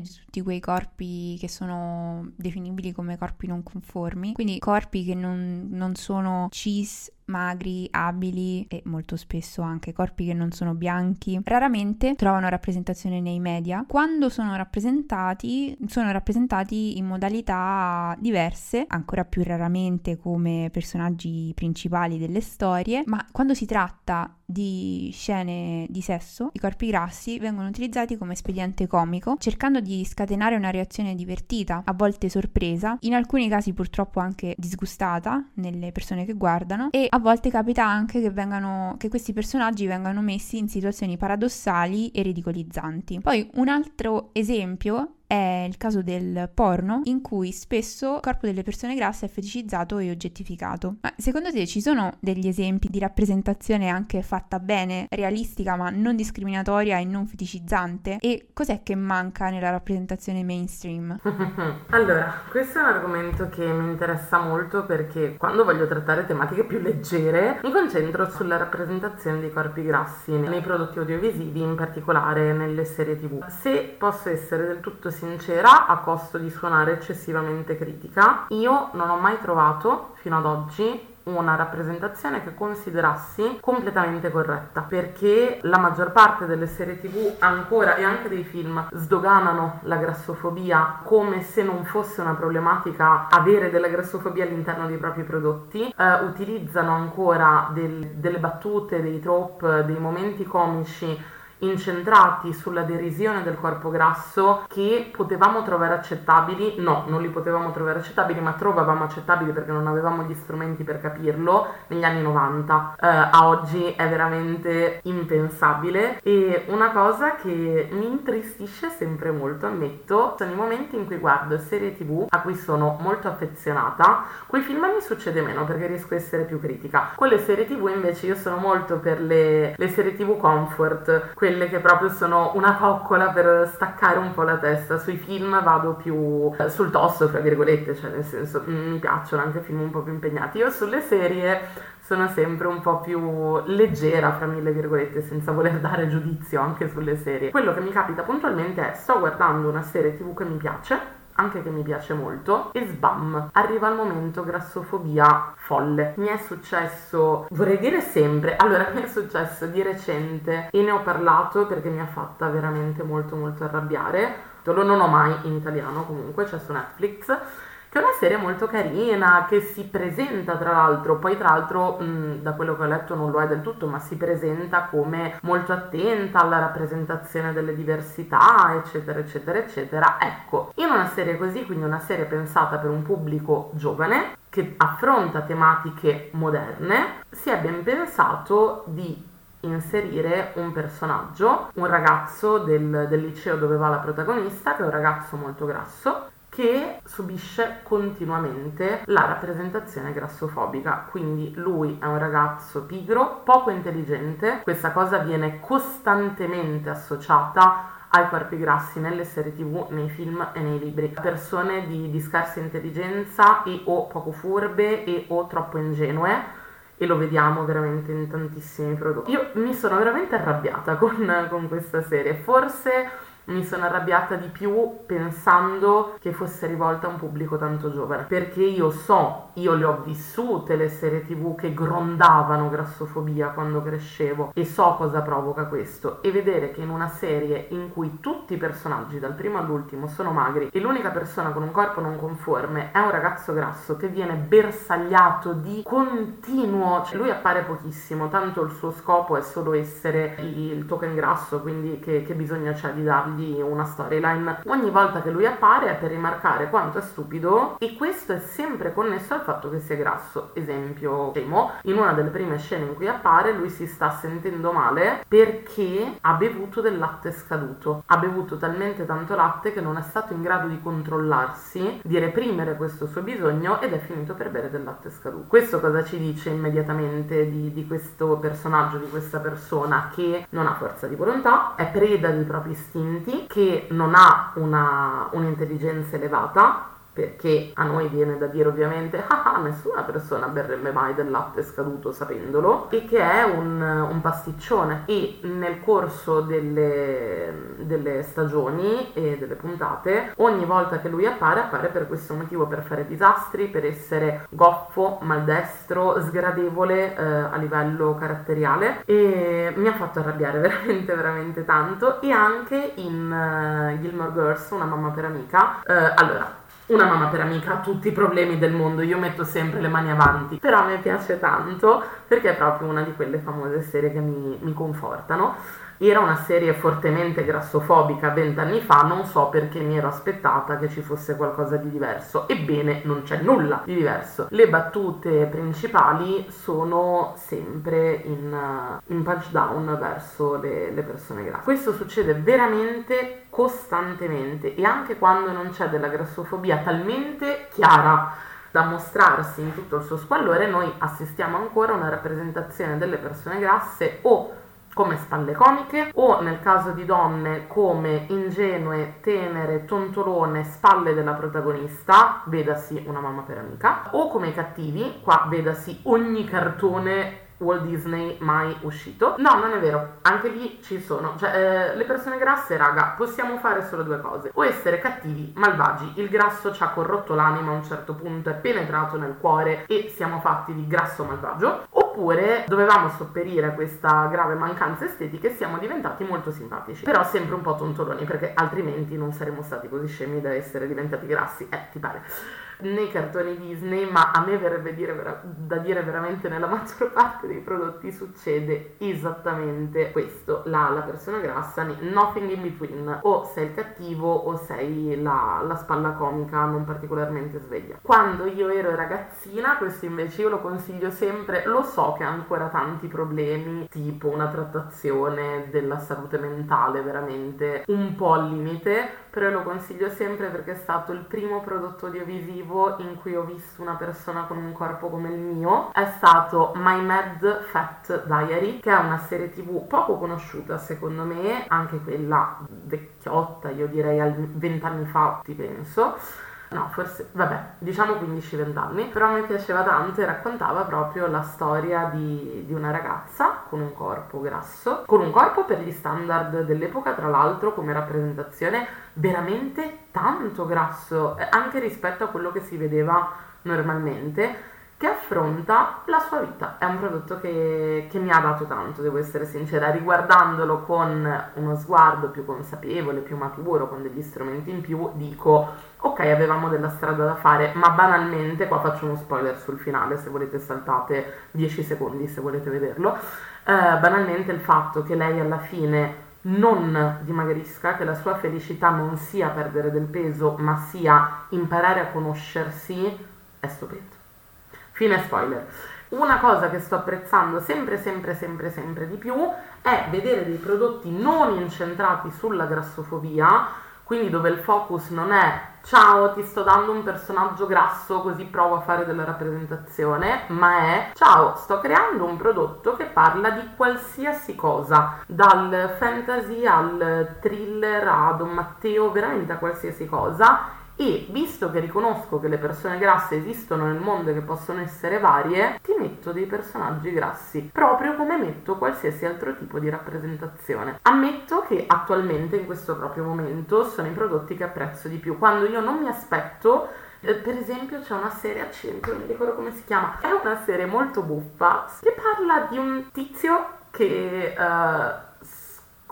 di tutti quei corpi che sono definibili come corpi non conformi, quindi corpi che non, non sono cis magri, abili e molto spesso anche corpi che non sono bianchi, raramente trovano rappresentazione nei media. Quando sono rappresentati, sono rappresentati in modalità diverse, ancora più raramente come personaggi principali delle storie, ma quando si tratta di scene di sesso, i corpi grassi vengono utilizzati come espediente comico, cercando di scatenare una reazione divertita, a volte sorpresa, in alcuni casi purtroppo anche disgustata nelle persone che guardano e a volte capita anche che, vengano, che questi personaggi vengano messi in situazioni paradossali e ridicolizzanti. Poi un altro esempio è il caso del porno, in cui spesso il corpo delle persone grasse è feticizzato e oggettificato. Ma secondo te ci sono degli esempi di rappresentazione anche fatta bene, realistica ma non discriminatoria e non feticizzante? E cos'è che manca nella rappresentazione mainstream? allora, questo è un argomento che mi interessa molto perché quando voglio trattare tematiche più leggere mi concentro sulla rappresentazione dei corpi grassi nei prodotti audiovisivi, in particolare nelle serie tv. Se posso essere del tutto sincera a costo di suonare eccessivamente critica. Io non ho mai trovato fino ad oggi una rappresentazione che considerassi completamente corretta perché la maggior parte delle serie tv ancora e anche dei film sdoganano la grassofobia come se non fosse una problematica avere della grassofobia all'interno dei propri prodotti eh, utilizzano ancora del, delle battute, dei trope, dei momenti comici incentrati sulla derisione del corpo grasso che potevamo trovare accettabili, no, non li potevamo trovare accettabili, ma trovavamo accettabili perché non avevamo gli strumenti per capirlo negli anni 90. Eh, a oggi è veramente impensabile e una cosa che mi intristisce sempre molto, ammetto, sono i momenti in cui guardo serie tv a cui sono molto affezionata, quei film mi succede meno perché riesco a essere più critica. Con le serie tv invece io sono molto per le, le serie tv comfort, quelle quelle che proprio sono una coccola per staccare un po' la testa. Sui film vado più eh, sul tosso, fra virgolette, cioè nel senso mi piacciono anche film un po' più impegnati. Io sulle serie sono sempre un po' più leggera, fra mille virgolette, senza voler dare giudizio anche sulle serie. Quello che mi capita puntualmente è sto guardando una serie tv che mi piace anche che mi piace molto, e sbam, arriva il momento grassofobia folle. Mi è successo, vorrei dire sempre, allora mi è successo di recente e ne ho parlato perché mi ha fatta veramente molto molto arrabbiare. Lo non ho mai in italiano comunque, c'è su Netflix che è una serie molto carina, che si presenta tra l'altro, poi tra l'altro mh, da quello che ho letto non lo è del tutto, ma si presenta come molto attenta alla rappresentazione delle diversità, eccetera, eccetera, eccetera. Ecco, in una serie così, quindi una serie pensata per un pubblico giovane, che affronta tematiche moderne, si è ben pensato di inserire un personaggio, un ragazzo del, del, liceo dove va la protagonista, che è un ragazzo molto grasso, che subisce continuamente la rappresentazione grassofobica. Quindi lui è un ragazzo pigro, poco intelligente, questa cosa viene costantemente associata ai corpi grassi nelle serie tv, nei film e nei libri. Persone di, di scarsa intelligenza e o poco furbe e o troppo ingenue e lo vediamo veramente in tantissimi prodotti. Io mi sono veramente arrabbiata con, con questa serie, forse mi sono arrabbiata di più pensando che fosse rivolta a un pubblico tanto giovane, perché io so, io le ho vissute le serie tv che grondavano grassofobia quando crescevo e so cosa provoca questo. E vedere che in una serie in cui tutti i personaggi dal primo all'ultimo sono magri e l'unica persona con un corpo non conforme è un ragazzo grasso che viene bersagliato di continuo, cioè lui appare pochissimo, tanto il suo scopo è solo essere il token grasso, quindi che, che bisogno c'è di dargli dargli una storyline. Ogni volta che lui appare è per rimarcare quanto è stupido e questo è sempre connesso al fatto che sia grasso. Esempio, Temo, in una delle prime scene in cui appare lui si sta sentendo male perché ha bevuto del latte scaduto. Ha bevuto talmente tanto latte che non è stato in grado di controllarsi, di reprimere questo suo bisogno ed è finito per bere del latte scaduto. Questo cosa ci dice immediatamente di, di questo personaggio, di questa persona che non ha forza di volontà, è preda dei propri istinti utenti che non ha una, un'intelligenza elevata perché a noi viene da dire ovviamente ah, ah nessuna persona berrebbe mai del latte scaduto sapendolo e che è un, un pasticcione. E nel corso delle, delle, stagioni e delle puntate ogni volta che lui appare appare per questo motivo per fare disastri per essere goffo maldestro sgradevole eh, a livello caratteriale. E mi ha fatto arrabbiare veramente veramente tanto. E anche in uh, Gilmore Girls una mamma per amica. Uh, allora una mamma per amica ha tutti i problemi del mondo, io metto sempre le mani avanti, però me piace tanto perché è proprio una di quelle famose serie che mi, mi confortano era una serie fortemente grassofobica vent'anni fa, non so perché mi ero aspettata che ci fosse qualcosa di diverso. Ebbene, non c'è nulla di diverso. Le battute principali sono sempre in, in punch down verso le, le persone grasse. Questo succede veramente costantemente e anche quando non c'è della grassofobia talmente chiara da mostrarsi in tutto il suo squallore, noi assistiamo ancora a una rappresentazione delle persone grasse o come spalle comiche o nel caso di donne come ingenue, tenere, tontolone, spalle della protagonista, vedasi una mamma per amica, o come cattivi, qua vedasi ogni cartone Walt Disney mai uscito. No, non è vero, anche lì ci sono. Cioè, eh, le persone grasse, raga, possiamo fare solo due cose. O essere cattivi, malvagi. Il grasso ci ha corrotto l'anima a un certo punto, è penetrato nel cuore e siamo fatti di grasso malvagio. Oppure dovevamo sopperire a questa grave mancanza estetica e siamo diventati molto simpatici. Però sempre un po' tontoloni, perché altrimenti non saremmo stati così scemi da essere diventati grassi. Eh, ti pare nei cartoni Disney, ma a me verrebbe dire vera- da dire veramente nella maggior parte dei prodotti succede esattamente questo, la, la, persona grassa, nothing in between, o sei il cattivo o sei la, la spalla comica non particolarmente sveglia. Quando io ero ragazzina, questo invece io lo consiglio sempre, lo so che ha ancora tanti problemi, tipo una trattazione della salute mentale veramente un po' al limite, però lo consiglio sempre perché è stato il primo prodotto audiovisivo in cui ho visto una persona con un corpo come il mio. È stato My Mad Fat Diary, che è una serie tv poco conosciuta secondo me, anche quella vecchiotta, io direi al 20 anni fa, ti penso no, forse, vabbè, diciamo 15-20 anni, però mi piaceva tanto e raccontava proprio la storia di, di, una ragazza con un corpo grasso, con un corpo per gli standard dell'epoca, tra l'altro come rappresentazione veramente tanto grasso, eh, anche rispetto a quello che si vedeva normalmente che affronta la sua vita. È un prodotto che, che, mi ha dato tanto, devo essere sincera, riguardandolo con uno sguardo più consapevole, più maturo, con degli strumenti in più, dico ok, avevamo della strada da fare, ma banalmente, qua faccio uno spoiler sul finale, se volete saltate 10 secondi se volete vederlo, eh, banalmente il fatto che lei alla fine non dimagrisca, che la sua felicità non sia perdere del peso, ma sia imparare a conoscersi, è stupendo. Fine spoiler. Una cosa che sto apprezzando sempre, sempre, sempre, sempre di più è vedere dei prodotti non incentrati sulla grassofobia, quindi dove il focus non è ciao ti sto dando un personaggio grasso così provo a fare della rappresentazione, ma è ciao sto creando un prodotto che parla di qualsiasi cosa, dal fantasy al thriller a Don Matteo, veramente a qualsiasi cosa e visto che riconosco che le persone grasse esistono nel mondo e che possono essere varie, ti metto dei personaggi grassi, proprio come metto qualsiasi altro tipo di rappresentazione. Ammetto che attualmente in questo proprio momento sono i prodotti che apprezzo di più, quando io non mi aspetto eh, per esempio c'è una serie a centro, non mi ricordo come si chiama, è una serie molto buffa che parla di un tizio che uh,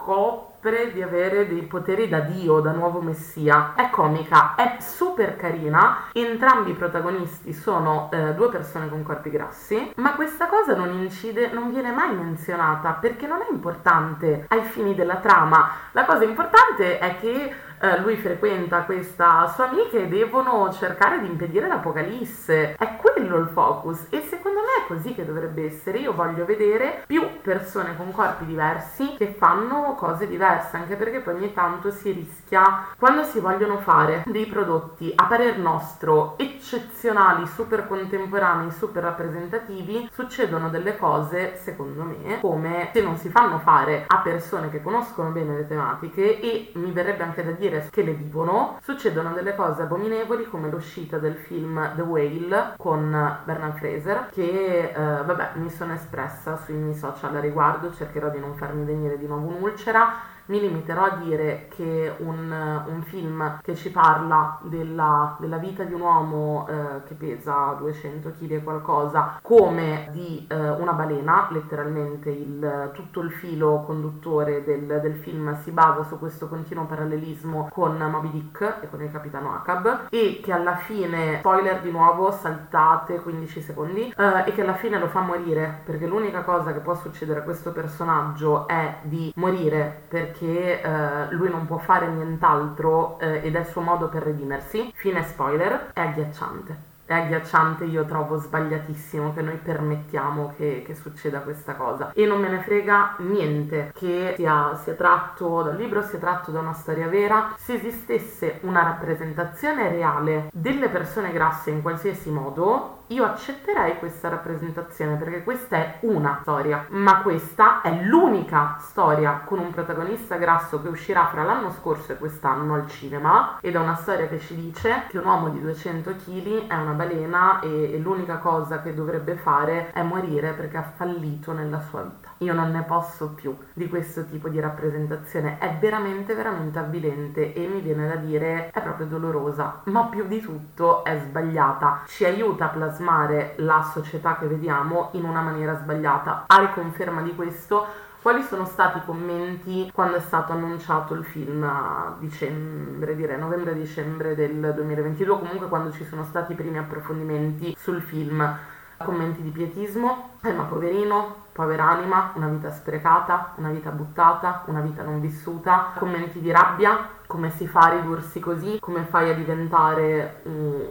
scopre di avere dei poteri da Dio, da nuovo messia. È comica, è super carina. Entrambi i protagonisti sono eh, due persone con corpi grassi, ma questa cosa non incide, non viene mai menzionata perché non è importante ai fini della trama. La cosa importante è che eh, lui frequenta questa sua amica e devono cercare di impedire l'apocalisse. È quello il focus e secondo me è così che dovrebbe essere. Io voglio vedere più persone con corpi diversi che fanno cose diverse, anche perché poi ogni tanto si rischia quando si vogliono fare dei prodotti a parer nostro eccezionali, super contemporanei, super rappresentativi, succedono delle cose, secondo me, come se non si fanno fare a persone che conoscono bene le tematiche e mi verrebbe anche da dire dire che le vivono, succedono delle cose abominevoli come l'uscita del film The Whale con Bernard Fraser che eh, vabbè mi sono espressa sui miei social a riguardo, cercherò di non farmi venire di nuovo un'ulcera mi limiterò a dire che un, un film che ci parla della, della vita di un uomo eh, che pesa 200 kg e qualcosa come di eh, una balena, letteralmente il, tutto il filo conduttore del, del, film si basa su questo continuo parallelismo con Moby Dick e con il capitano Acab e che alla fine, spoiler di nuovo, saltate 15 secondi, eh, e che alla fine lo fa morire perché l'unica cosa che può succedere a questo personaggio è di morire perché che eh, lui non può fare nient'altro eh, ed è il suo modo per redimersi. Fine spoiler, è agghiacciante. È agghiacciante, io trovo sbagliatissimo che noi permettiamo che, che succeda questa cosa. E non me ne frega niente che sia, sia tratto dal libro, sia tratto da una storia vera. Se esistesse una rappresentazione reale delle persone grasse in qualsiasi modo, io accetterei questa rappresentazione perché questa è una storia, ma questa è l'unica storia con un protagonista grasso che uscirà fra l'anno scorso e quest'anno al cinema ed è una storia che ci dice che un uomo di 200 kg è una balena e, e l'unica cosa che dovrebbe fare è morire perché ha fallito nella sua vita. Io non ne posso più di questo tipo di rappresentazione, è veramente veramente avvilente e mi viene da dire è proprio dolorosa, ma più di tutto è sbagliata. Ci aiuta a plasmare plasmare la società che vediamo in una maniera sbagliata. A riconferma di questo, quali sono stati i commenti quando è stato annunciato il film a dicembre, direi novembre-dicembre del 2022, comunque quando ci sono stati i primi approfondimenti sul film? Commenti di pietismo, eh ma poverino, povera anima, una vita sprecata, una vita buttata, una vita non vissuta, commenti di rabbia, come si fa a ridursi così, come fai a diventare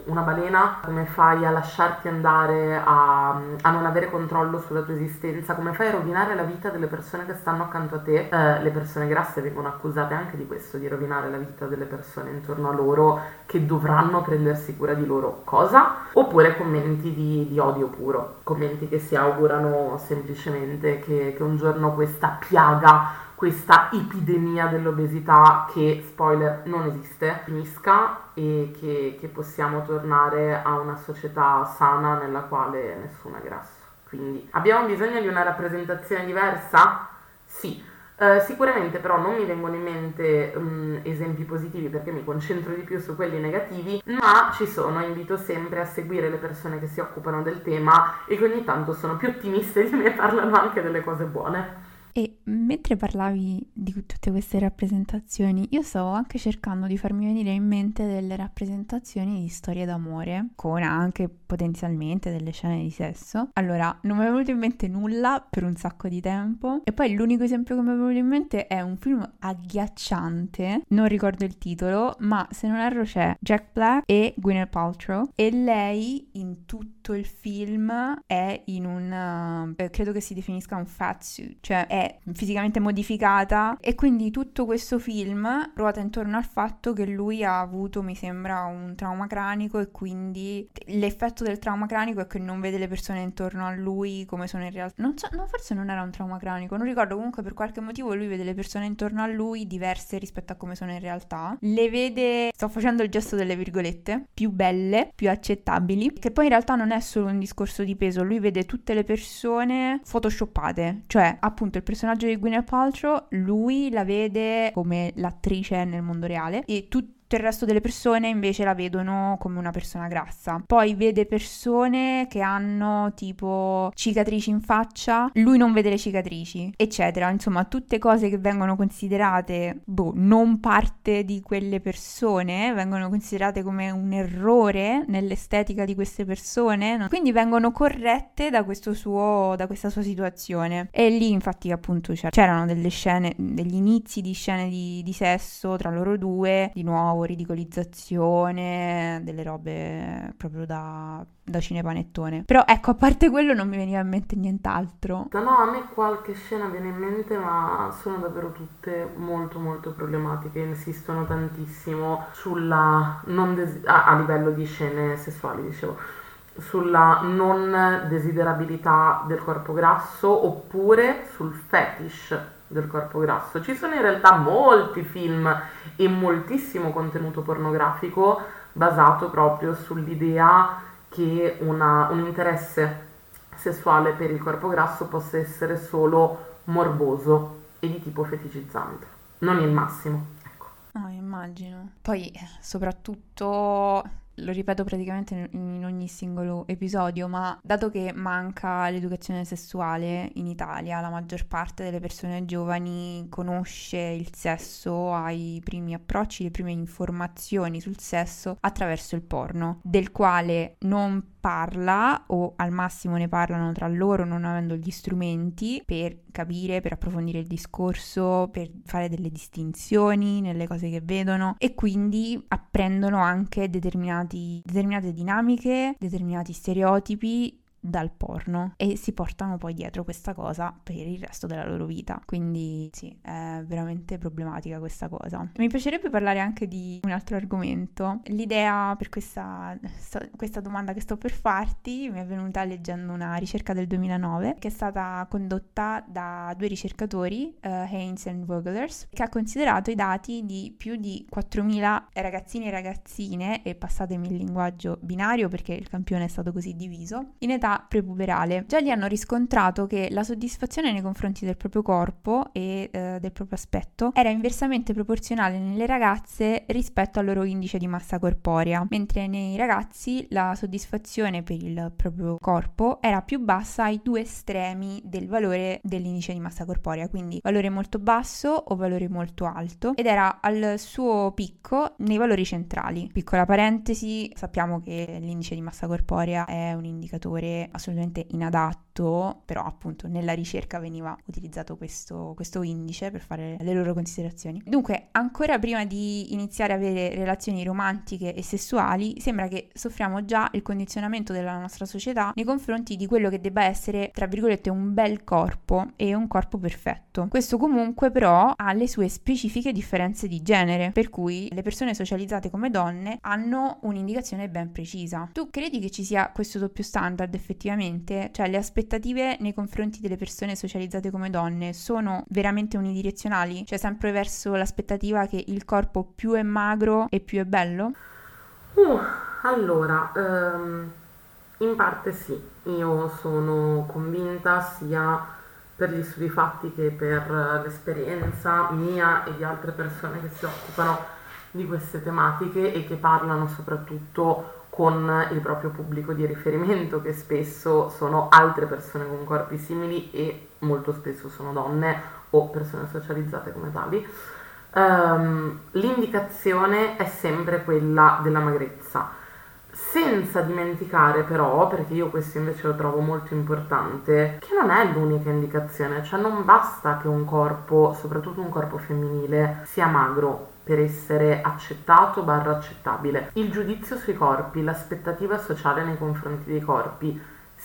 una balena, come fai a lasciarti andare a, a, non avere controllo sulla tua esistenza, come fai a rovinare la vita delle persone che stanno accanto a te. Eh, le persone grasse vengono accusate anche di questo, di rovinare la vita delle persone intorno a loro che dovranno prendersi cura di loro. Cosa? Oppure commenti di, di odio puro, commenti che si augurano semplicemente che, che un giorno questa piaga questa epidemia dell'obesità che, spoiler, non esiste, finisca e che, che possiamo tornare a una società sana nella quale nessuno è grasso. Quindi abbiamo bisogno di una rappresentazione diversa? Sì. Uh, sicuramente però non mi vengono in mente um, esempi positivi perché mi concentro di più su quelli negativi, ma ci sono, invito sempre a seguire le persone che si occupano del tema e che ogni tanto sono più ottimiste di me e parlano anche delle cose buone. Mentre parlavi di tutte queste rappresentazioni, io stavo anche cercando di farmi venire in mente delle rappresentazioni di storie d'amore, con anche potenzialmente delle scene di sesso. Allora, non mi è venuto in mente nulla per un sacco di tempo. E poi l'unico esempio che mi è venuto in mente è un film agghiacciante, non ricordo il titolo, ma se non erro c'è Jack Black e Gwyneth Paltrow. E lei in tutto il film è in un... Uh, credo che si definisca un fat suit, cioè è fisicamente modificata e quindi tutto questo film ruota intorno al fatto che lui ha avuto, mi sembra, un trauma cranico e quindi l'effetto del trauma cranico è che non vede le persone intorno a lui come sono in realtà. Non so, no, forse non era un trauma cranico, non ricordo, comunque per qualche motivo lui vede le persone intorno a lui diverse rispetto a come sono in realtà. Le vede, sto facendo il gesto delle virgolette, più belle, più accettabili, che poi in realtà non è solo un discorso di peso, lui vede tutte le persone photoshoppate, cioè appunto il personaggio di Gwyneth Paltrow, lui la vede come l'attrice nel mondo reale e tutti tutto il resto delle persone invece la vedono come una persona grassa. Poi vede persone che hanno tipo cicatrici in faccia, lui non vede le cicatrici, eccetera. Insomma, tutte cose che vengono considerate, boh, non parte di quelle persone, vengono considerate come un errore nell'estetica di queste persone, quindi vengono corrette da, suo, da questa sua situazione. E lì infatti appunto c'erano delle scene, degli inizi di scene di, di sesso tra loro due, di nuovo ridicolizzazione, delle robe proprio da, da cinepanettone. Però ecco, a parte quello non mi veniva in mente nient'altro. No, a me qualche scena viene in mente, ma sono davvero tutte molto molto problematiche, insistono tantissimo sulla non des- a, a livello di scene sessuali, dicevo sulla non desiderabilità del corpo grasso oppure sul fetish del corpo grasso. Ci sono in realtà molti film e moltissimo contenuto pornografico basato proprio sull'idea che una, un interesse sessuale per il corpo grasso possa essere solo morboso e di tipo feticizzante, non il massimo. Ecco. No, immagino. Poi soprattutto lo ripeto praticamente in ogni singolo episodio, ma dato che manca l'educazione sessuale in Italia, la maggior parte delle persone giovani conosce il sesso, ha i primi approcci, le prime informazioni sul sesso attraverso il porno, del quale non parla o al massimo ne parlano tra loro non avendo gli strumenti per capire, per approfondire il discorso, per fare delle distinzioni nelle cose che vedono e quindi apprendono anche determinate dinamiche, determinati stereotipi dal porno e si portano poi dietro questa cosa per il resto della loro vita. Quindi sì, è veramente problematica questa cosa. Mi piacerebbe parlare anche di un altro argomento. L'idea per questa, questa domanda che sto per farti mi è venuta leggendo una ricerca del 2009 che è stata condotta da due ricercatori, uh, Haynes e Vogelers, che ha considerato i dati di più di 4.000 ragazzini e ragazzine, e passatemi il linguaggio binario perché il campione è stato così diviso, in età età prepuberale. Già lì hanno riscontrato che la soddisfazione nei confronti del proprio corpo e eh, del proprio aspetto era inversamente proporzionale nelle ragazze rispetto al loro indice di massa corporea, mentre nei ragazzi la soddisfazione per il proprio corpo era più bassa ai due estremi del valore dell'indice di massa corporea, quindi valore molto basso o valore molto alto, ed era al suo picco nei valori centrali. Piccola parentesi, sappiamo che l'indice di massa corporea è un indicatore assolutamente inadatto, però appunto nella ricerca veniva utilizzato questo, questo indice per fare le loro considerazioni. Dunque, ancora prima di iniziare a avere relazioni romantiche e sessuali, sembra che soffriamo già il condizionamento della nostra società nei confronti di quello che debba essere, tra virgolette, un bel corpo e un corpo perfetto. Questo comunque però ha le sue specifiche differenze di genere, per cui le persone socializzate come donne hanno un'indicazione ben precisa. Tu credi che ci sia questo doppio standard effettivamente, cioè le aspettative nei confronti delle persone socializzate come donne sono veramente unidirezionali? Cioè sempre verso l'aspettativa che il corpo più è magro e più è bello? Uh, allora, um, in parte sì, io sono convinta sia per gli studi fatti che per l'esperienza mia e di altre persone che si occupano di queste tematiche e che parlano soprattutto con il proprio pubblico di riferimento, che spesso sono altre persone con corpi simili e molto spesso sono donne o persone socializzate come tali. Um, l'indicazione è sempre quella della magrezza, senza dimenticare però, perché io questo invece lo trovo molto importante, che non è l'unica indicazione, cioè non basta che un corpo, soprattutto un corpo femminile, sia magro per essere accettato barra accettabile. Il giudizio sui corpi, l'aspettativa sociale nei confronti dei corpi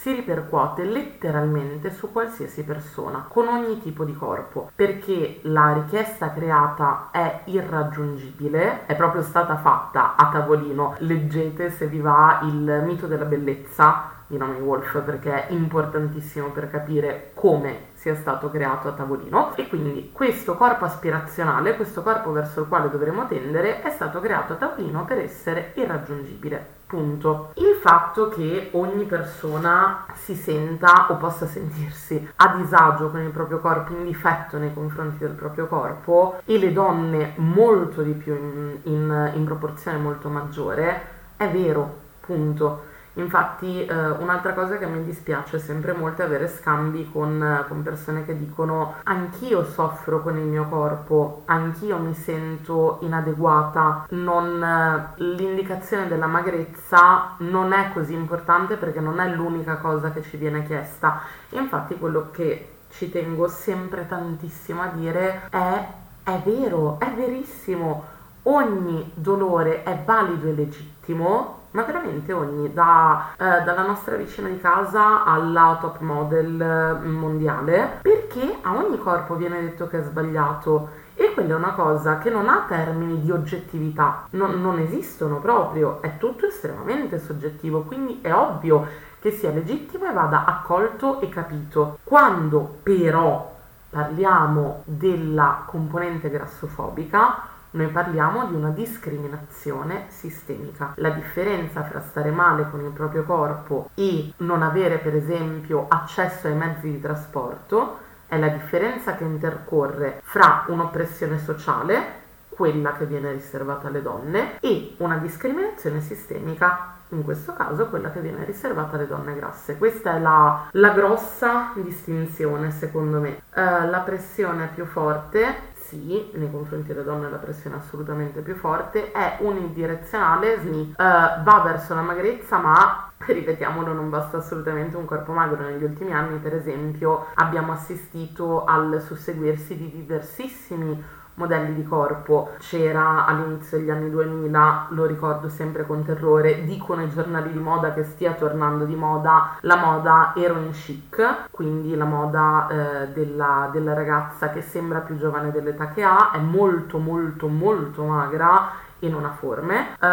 si ripercuote letteralmente su qualsiasi persona, con ogni tipo di corpo, perché la richiesta creata è irraggiungibile, è proprio stata fatta a tavolino. Leggete se vi va il mito della bellezza di Naomi Wolf perché è importantissimo per capire come sia stato creato a tavolino e quindi questo corpo aspirazionale, questo corpo verso il quale dovremo tendere è stato creato a tavolino per essere irraggiungibile. Punto. Il fatto che ogni persona si senta o possa sentirsi a disagio con il proprio corpo, in difetto nei confronti del proprio corpo, e le donne molto di più in, in, in proporzione molto maggiore, è vero, punto. Infatti eh, un'altra cosa che mi dispiace sempre molto è avere scambi con, con, persone che dicono anch'io soffro con il mio corpo, anch'io mi sento inadeguata, non, l'indicazione della magrezza non è così importante perché non è l'unica cosa che ci viene chiesta. Infatti quello che ci tengo sempre tantissimo a dire è è vero, è verissimo, ogni dolore è valido e legittimo ma veramente ogni, da, eh, dalla nostra vicina di casa alla top model mm, mondiale, perché a ogni corpo viene detto che è sbagliato. E quella è una cosa che non ha termini di oggettività, non, non esistono proprio, è tutto estremamente soggettivo, quindi è ovvio che sia legittimo e vada accolto e capito. Quando però parliamo della componente grassofobica, noi parliamo di una discriminazione sistemica. La differenza fra stare male con il proprio corpo e non avere per esempio accesso ai mezzi di trasporto è la differenza che intercorre fra un'oppressione sociale, quella che viene riservata alle donne, e una discriminazione sistemica in questo caso quella che viene riservata alle donne grasse. Questa è la, la grossa distinzione secondo me. Uh, la pressione più forte sì, nei confronti delle donne la pressione è assolutamente più forte, è unidirezionale, SNI, uh, va verso la magrezza ma ripetiamolo, non basta assolutamente un corpo magro. Negli ultimi anni, per esempio, abbiamo assistito al susseguirsi di diversissimi modelli di corpo. C'era all'inizio degli anni 2000, lo ricordo sempre con terrore, dicono i giornali di moda che stia tornando di moda la moda heroin chic, quindi la moda eh, della, della ragazza che sembra più giovane dell'età che ha, è molto molto molto magra e non ha forme, uh,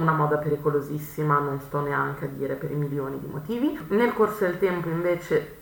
una moda pericolosissima, non sto neanche a dire per i milioni di motivi. Nel corso del tempo invece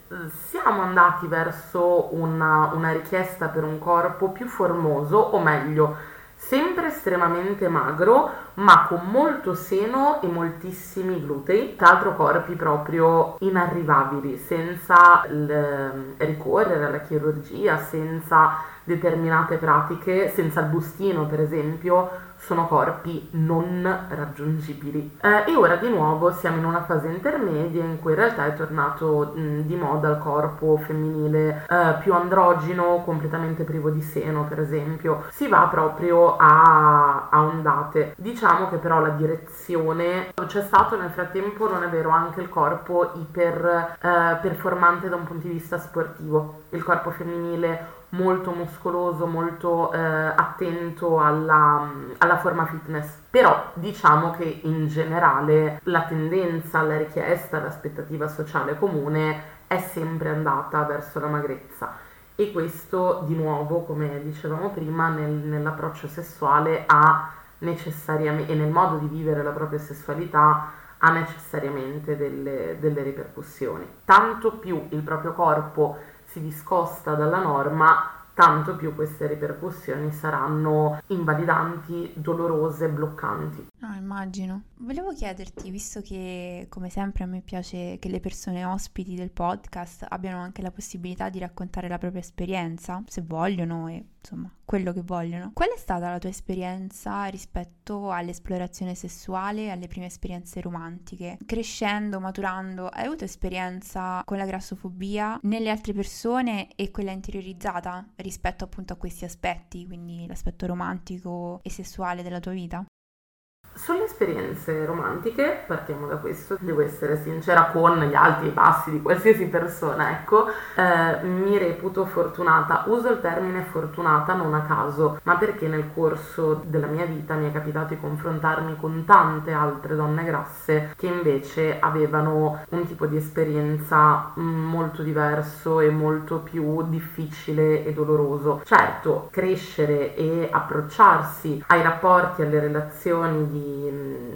siamo andati verso una, una richiesta per un corpo più formoso, o meglio, sempre estremamente magro, ma con molto seno e moltissimi glutei, tra l'altro corpi proprio inarrivabili, senza l- ricorrere alla chirurgia, senza determinate pratiche, senza il bustino per esempio, sono corpi non raggiungibili. Eh, e ora di nuovo siamo in una fase intermedia in cui in realtà è tornato mh, di moda il corpo femminile eh, più androgeno, completamente privo di seno per esempio. Si va proprio a, a ondate. Diciamo che però la direzione c'è stato nel frattempo, non è vero, anche il corpo iper eh, performante da un punto di vista sportivo. Il corpo femminile molto muscoloso, molto eh, attento alla, alla, forma fitness. Però diciamo che in generale la tendenza, la richiesta, l'aspettativa sociale comune è sempre andata verso la magrezza. E questo di nuovo, come dicevamo prima, nel, nell'approccio sessuale ha necessariamente e nel modo di vivere la propria sessualità ha necessariamente delle, delle ripercussioni. Tanto più il proprio corpo si discosta dalla norma, tanto più queste ripercussioni saranno invalidanti, dolorose, bloccanti. Ah, immagino. Volevo chiederti, visto che come sempre a me piace che le persone ospiti del podcast abbiano anche la possibilità di raccontare la propria esperienza, se vogliono e insomma quello che vogliono. Qual è stata la tua esperienza rispetto all'esplorazione sessuale, alle prime esperienze romantiche? Crescendo, maturando, hai avuto esperienza con la grassofobia nelle altre persone e quella interiorizzata rispetto appunto a questi aspetti, quindi l'aspetto romantico e sessuale della tua vita? Sulle esperienze romantiche, partiamo da questo, devo essere sincera con gli alti e bassi di qualsiasi persona, ecco, eh, mi reputo fortunata, uso il termine fortunata non a caso, ma perché nel corso della mia vita mi è capitato di confrontarmi con tante altre donne grasse che invece avevano un tipo di esperienza molto diverso e molto più difficile e doloroso. Certo, crescere e approcciarsi ai rapporti, alle relazioni di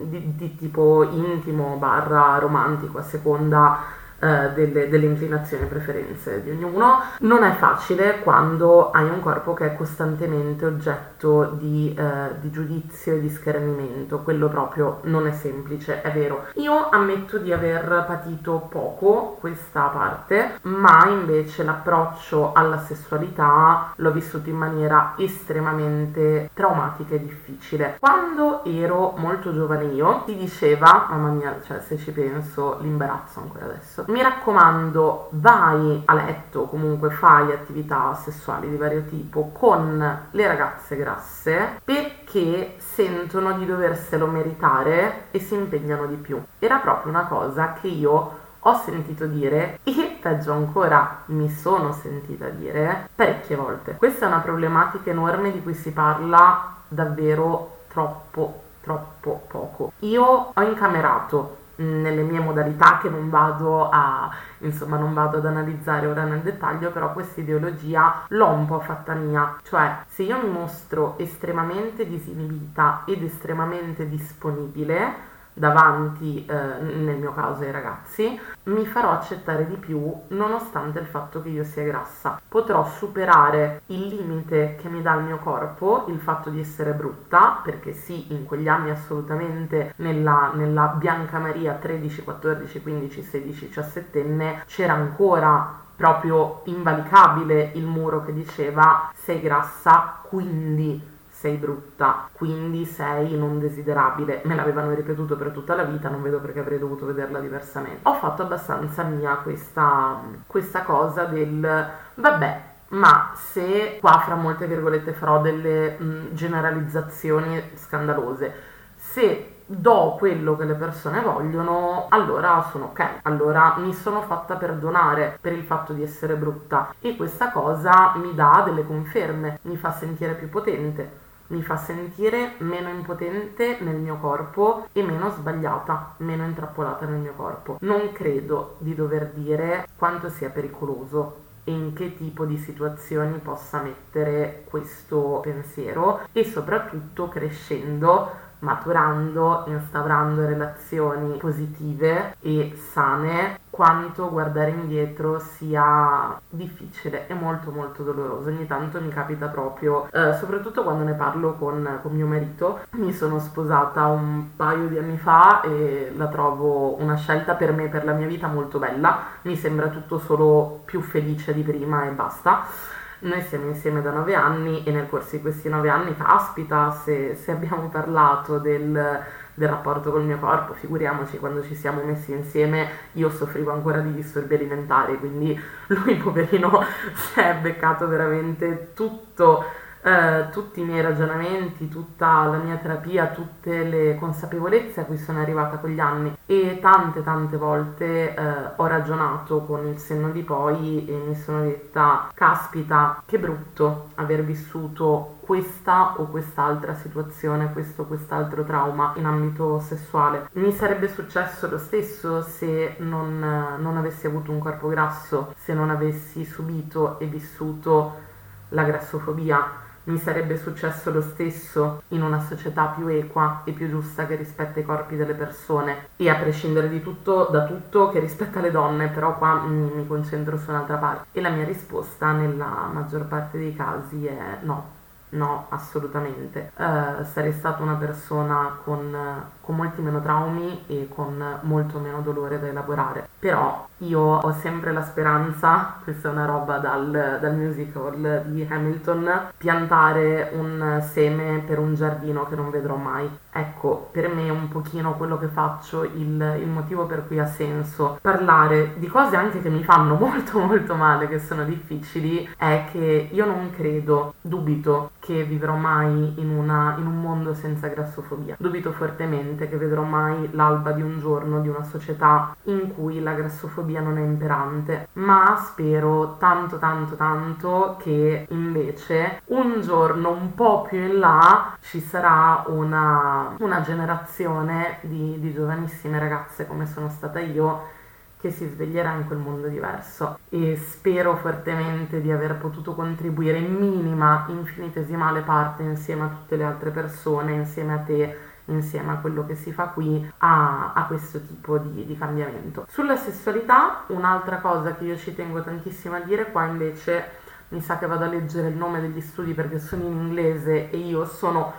di, di, tipo intimo barra romantico a seconda eh, delle, delle, inclinazioni e preferenze di ognuno. Non è facile quando hai un corpo che è costantemente oggetto di, eh, di giudizio e di schernimento, quello proprio non è semplice, è vero. Io ammetto di aver patito poco questa parte, ma invece l'approccio alla sessualità l'ho vissuto in maniera estremamente traumatica e difficile. Quando ero molto giovane io, si diceva, mamma mia, cioè se ci penso l'imbarazzo ancora adesso, mi raccomando, vai a letto, comunque fai attività sessuali di vario tipo con le ragazze grasse perché sentono di doverselo meritare e si impegnano di più. Era proprio una cosa che io ho sentito dire e peggio ancora mi sono sentita dire parecchie volte. Questa è una problematica enorme di cui si parla davvero troppo troppo poco. Io ho incamerato nelle mie modalità che non vado a insomma non vado ad analizzare ora nel dettaglio però questa ideologia l'ho un po' fatta mia. Cioè se io mi mostro estremamente disinibita ed estremamente disponibile davanti, eh, nel mio caso ai ragazzi, mi farò accettare di più nonostante il fatto che io sia grassa. Potrò superare il limite che mi dà il mio corpo, il fatto di essere brutta, perché sì, in quegli anni assolutamente nella, nella Bianca Maria 13, 14, 15, 16, 17enne c'era ancora proprio invalicabile il muro che diceva sei grassa, quindi sei brutta, quindi sei non desiderabile. Me l'avevano ripetuto per tutta la vita, non vedo perché avrei dovuto vederla diversamente. Ho fatto abbastanza mia questa, questa cosa del vabbè, ma se qua fra molte virgolette farò delle mh, generalizzazioni scandalose, se do quello che le persone vogliono, allora sono ok. Allora mi sono fatta perdonare per il fatto di essere brutta e questa cosa mi dà delle conferme, mi fa sentire più potente mi fa sentire meno impotente nel mio corpo e meno sbagliata, meno intrappolata nel mio corpo. Non credo di dover dire quanto sia pericoloso e in che tipo di situazioni possa mettere questo pensiero e soprattutto crescendo maturando, instaurando relazioni positive e sane, quanto guardare indietro sia difficile e molto molto doloroso. Ogni tanto mi capita proprio, eh, soprattutto quando ne parlo con, con mio marito. Mi sono sposata un paio di anni fa e la trovo una scelta per me, per la mia vita molto bella. Mi sembra tutto solo più felice di prima e basta noi siamo insieme da nove anni e nel corso di questi nove anni, caspita, se, se abbiamo parlato del, del, rapporto col mio corpo, figuriamoci quando ci siamo messi insieme, io soffrivo ancora di disturbi alimentari, quindi lui poverino si è beccato veramente tutto eh, tutti i miei ragionamenti, tutta la mia terapia, tutte le consapevolezze a cui sono arrivata con gli anni e tante tante volte eh, ho ragionato con il senno di poi e mi sono detta caspita che brutto aver vissuto questa o quest'altra situazione, questo o quest'altro trauma in ambito sessuale. Mi sarebbe successo lo stesso se non, non avessi avuto un corpo grasso, se non avessi subito e vissuto la grassofobia mi sarebbe successo lo stesso in una società più equa e più giusta che rispetta i corpi delle persone e a prescindere di tutto, da tutto che rispetta le donne, però qua mi, mi concentro su un'altra parte. E la mia risposta nella maggior parte dei casi è no. No, assolutamente. Uh, sarei stata una persona con, con, molti meno traumi e con molto meno dolore da elaborare. Però io ho sempre la speranza, questa è una roba dal, dal musical di Hamilton, piantare un seme per un giardino che non vedrò mai. Ecco, per me un pochino quello che faccio, il, il motivo per cui ha senso parlare di cose anche che mi fanno molto molto male, che sono difficili, è che io non credo, dubito che vivrò mai in, una, in, un mondo senza grassofobia. Dubito fortemente che vedrò mai l'alba di un giorno di una società in cui la grassofobia non è imperante, ma spero tanto tanto tanto che invece un giorno un po' più in là ci sarà una, una generazione di, di giovanissime ragazze come sono stata io che si sveglierà in quel mondo diverso. E spero fortemente di aver potuto contribuire in minima, infinitesimale parte insieme a tutte le altre persone, insieme a te, insieme a quello che si fa qui, a, a questo tipo di, di cambiamento. Sulla sessualità, un'altra cosa che io ci tengo tantissimo a dire, qua invece mi sa che vado a leggere il nome degli studi perché sono in inglese e io sono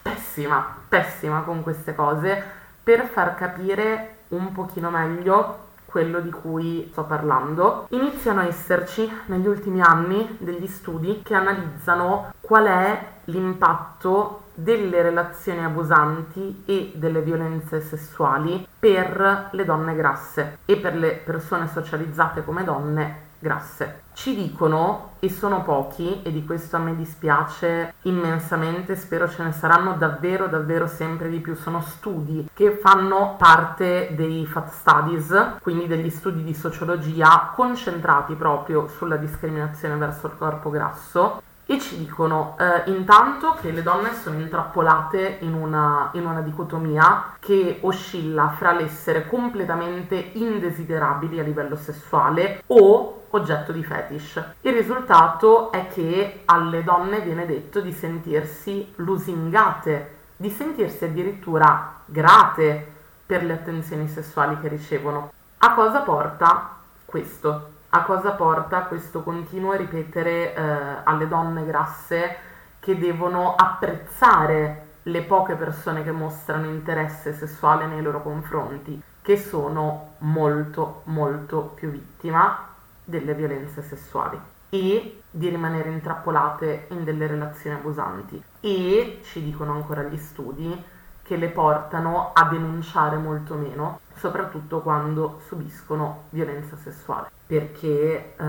pessima, pessima con queste cose, per far capire un pochino meglio quello di cui sto parlando, iniziano a esserci negli ultimi anni degli studi che analizzano qual è l'impatto delle relazioni abusanti e delle violenze sessuali per le donne grasse e per le persone socializzate come donne grasse. Ci dicono, e sono pochi, e di questo a me dispiace immensamente, spero ce ne saranno davvero, davvero sempre di più, sono studi che fanno parte dei Fat Studies, quindi degli studi di sociologia concentrati proprio sulla discriminazione verso il corpo grasso e ci dicono eh, intanto che le donne sono intrappolate in una, in una, dicotomia che oscilla fra l'essere completamente indesiderabili a livello sessuale o oggetto di fetish. Il risultato è che alle donne viene detto di sentirsi lusingate, di sentirsi addirittura grate per le attenzioni sessuali che ricevono. A cosa porta questo? A cosa porta questo continuo ripetere eh, alle donne grasse che devono apprezzare le poche persone che mostrano interesse sessuale nei loro confronti, che sono molto molto più vittima delle violenze sessuali e di rimanere intrappolate in delle relazioni abusanti. E ci dicono ancora gli studi che le portano a denunciare molto meno, soprattutto quando subiscono violenza sessuale, perché, eh,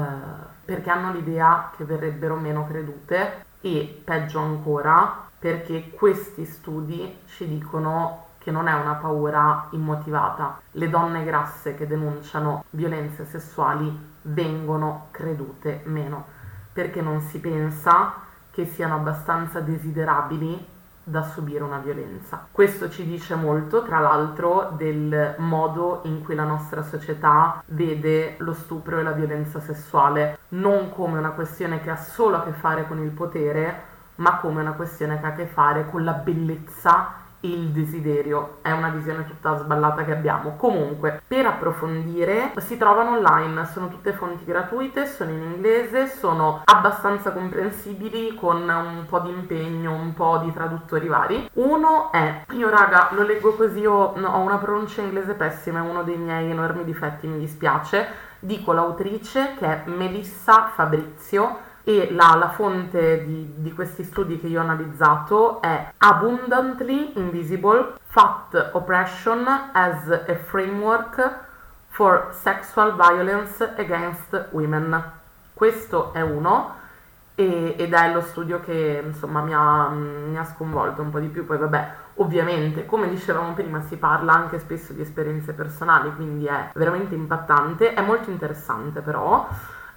perché hanno l'idea che verrebbero meno credute e peggio ancora perché questi studi ci dicono che non è una paura immotivata. Le donne grasse che denunciano violenze sessuali vengono credute meno, perché non si pensa che siano abbastanza desiderabili da subire una violenza. Questo ci dice molto, tra l'altro, del modo in cui la nostra società vede lo stupro e la violenza sessuale, non come una questione che ha solo a che fare con il potere, ma come una questione che ha a che fare con la bellezza il desiderio è una visione tutta sballata che abbiamo. Comunque, per approfondire, si trovano online, sono tutte fonti gratuite, sono in inglese, sono abbastanza comprensibili con un po' di impegno, un po' di traduttori vari. Uno è, io raga, lo leggo così, io ho una pronuncia inglese pessima, è uno dei miei enormi difetti, mi dispiace. Dico l'autrice che è Melissa Fabrizio e la, la fonte di, di, questi studi che io ho analizzato è Abundantly Invisible Fat Oppression as a Framework for Sexual Violence Against Women. Questo è uno e, ed è lo studio che insomma mi ha, mi ha sconvolto un po' di più, poi vabbè Ovviamente, come dicevamo prima, si parla anche spesso di esperienze personali, quindi è veramente impattante, è molto interessante però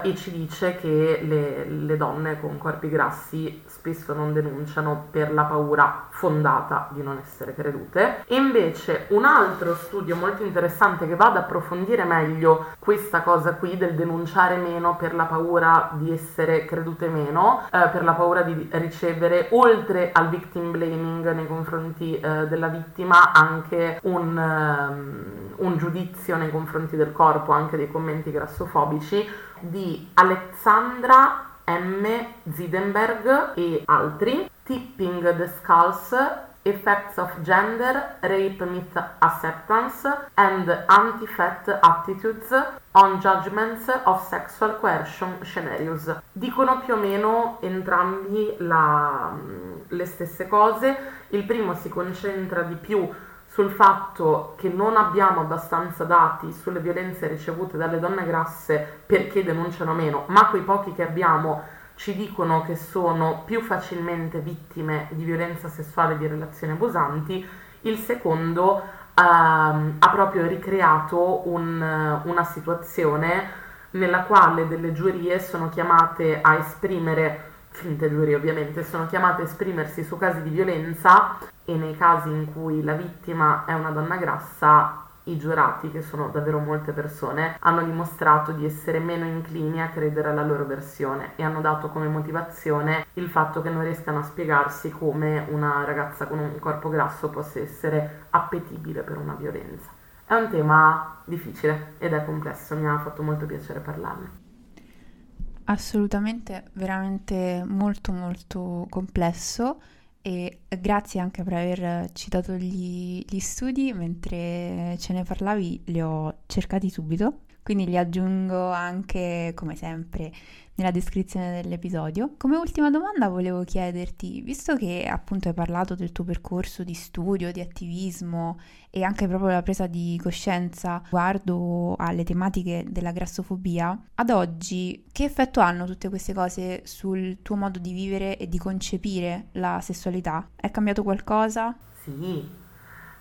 e ci dice che le, le, donne con corpi grassi spesso non denunciano per la paura fondata di non essere credute. E invece un altro studio molto interessante che va ad approfondire meglio questa cosa qui del denunciare meno per la paura di essere credute meno, eh, per la paura di ricevere oltre al victim blaming nei confronti eh, della vittima anche un, um, un giudizio nei confronti del corpo, anche dei commenti grassofobici di Alexandra M. Zidenberg e altri, Tipping the Skulls, Effects of Gender, Rape Myth Acceptance and Anti-Fat Attitudes on Judgments of Sexual Coercion Scenarios. Dicono più o meno entrambi la, le stesse cose, il primo si concentra di più sul fatto che non abbiamo abbastanza dati sulle violenze ricevute dalle donne grasse perché denunciano meno, ma quei pochi che abbiamo ci dicono che sono più facilmente vittime di violenza sessuale e di relazioni abusanti, il secondo ehm, ha proprio ricreato un, una situazione nella quale delle giurie sono chiamate a esprimere, finte giurie ovviamente, sono chiamate a esprimersi su casi di violenza e nei casi in cui la vittima è una donna grassa i giurati, che sono davvero molte persone, hanno dimostrato di essere meno inclini a credere alla loro versione e hanno dato come motivazione il fatto che non riescano a spiegarsi come una ragazza con un corpo grasso possa essere appetibile per una violenza. È un tema difficile ed è complesso, mi ha fatto molto piacere parlarne. Assolutamente, veramente molto molto complesso e grazie anche per aver citato gli, gli, studi, mentre ce ne parlavi li ho cercati subito, quindi li aggiungo anche come sempre nella descrizione dell'episodio. Come ultima domanda volevo chiederti, visto che appunto hai parlato del tuo percorso di studio, di attivismo e anche proprio la presa di coscienza riguardo alle tematiche della grassofobia, ad oggi che effetto hanno tutte queste cose sul tuo modo di vivere e di concepire la sessualità? È cambiato qualcosa? Sì,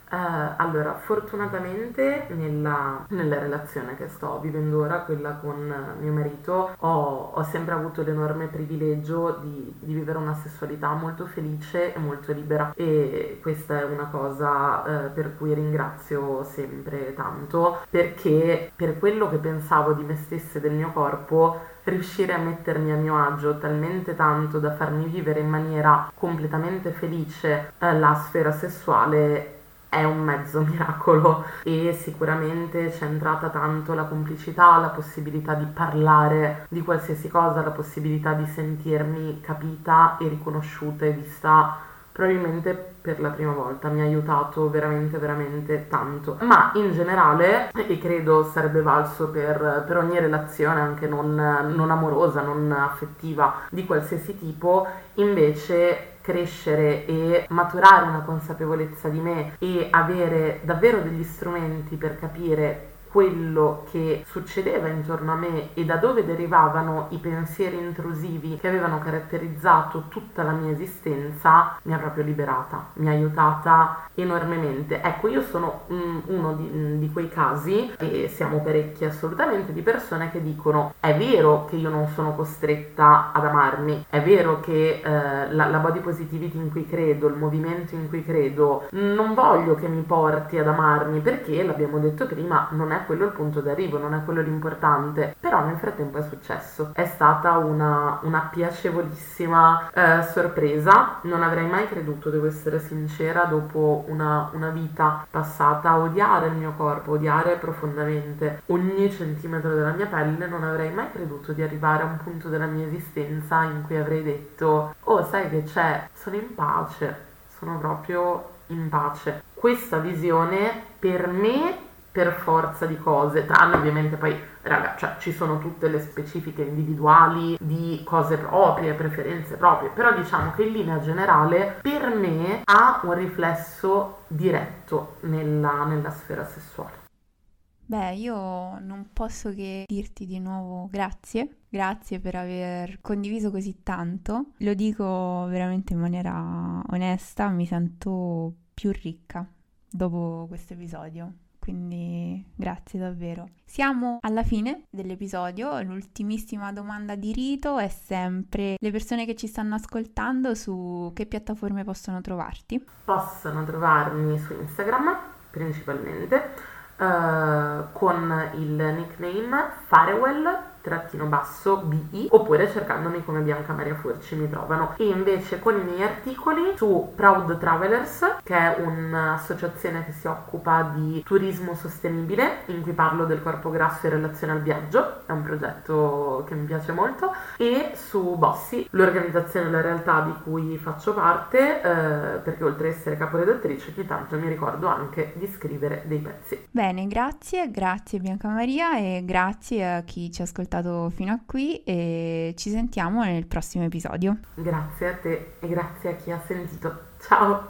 Uh, allora, fortunatamente nella, nella, relazione che sto vivendo ora, quella con mio marito, ho, ho sempre avuto l'enorme privilegio di, di, vivere una sessualità molto felice e molto libera. E questa è una cosa uh, per cui ringrazio sempre tanto perché per quello che pensavo di me stessa e del mio corpo riuscire a mettermi a mio agio talmente tanto da farmi vivere in maniera completamente felice uh, la sfera sessuale è un mezzo miracolo e sicuramente c'è entrata tanto la complicità, la possibilità di parlare di qualsiasi cosa, la possibilità di sentirmi capita e riconosciuta e vista probabilmente per la prima volta. Mi ha aiutato veramente veramente tanto. Ma in generale e credo sarebbe valso per, per ogni relazione anche non, non amorosa non affettiva di qualsiasi tipo invece crescere e maturare una consapevolezza di me e avere davvero degli strumenti per capire quello che succedeva intorno a me e da dove derivavano i pensieri intrusivi che avevano caratterizzato tutta la mia esistenza, mi ha proprio liberata, mi ha aiutata enormemente. Ecco, io sono uno di, di, quei casi, e siamo parecchi assolutamente, di persone che dicono è vero che io non sono costretta ad amarmi, è vero che eh, la, la body positivity in cui credo, il movimento in cui credo, non voglio che mi porti ad amarmi perché, l'abbiamo detto prima, non è quello il punto d'arrivo, non è quello l'importante. Però nel frattempo è successo. È stata una, una piacevolissima eh, sorpresa. Non avrei mai creduto, devo essere sincera, dopo una, una vita passata a odiare il mio corpo, odiare profondamente ogni centimetro della mia pelle, non avrei mai creduto di arrivare a un punto della mia esistenza in cui avrei detto, oh sai che c'è, sono in pace, sono proprio in pace. Questa visione per me per forza di cose, tranne ovviamente poi, raga, cioè ci sono tutte le specifiche individuali di cose proprie, preferenze proprie, però diciamo che in linea generale per me ha un riflesso diretto nella, nella sfera sessuale. Beh, io non posso che dirti di nuovo grazie, grazie per aver condiviso così tanto. Lo dico veramente in maniera onesta, mi sento più ricca dopo questo episodio quindi grazie davvero. Siamo alla fine dell'episodio, l'ultimissima domanda di rito è sempre le persone che ci stanno ascoltando su che piattaforme possono trovarti? Possono trovarmi su Instagram principalmente uh, con il nickname Farewell trattino basso BI oppure cercandomi come Bianca Maria Furci mi trovano. E invece con i miei articoli su Proud Travelers che è un'associazione che si occupa di turismo sostenibile in cui parlo del corpo grasso in relazione al viaggio è un progetto che mi piace molto e su Bossi l'organizzazione della realtà di cui faccio parte eh, perché oltre ad essere caporedattrice ogni tanto mi ricordo anche di scrivere dei pezzi. Bene grazie grazie Bianca Maria e grazie a chi ci ha ascoltato ascoltato fino a qui e ci sentiamo nel prossimo episodio. Grazie a te e grazie a chi ha sentito. Ciao!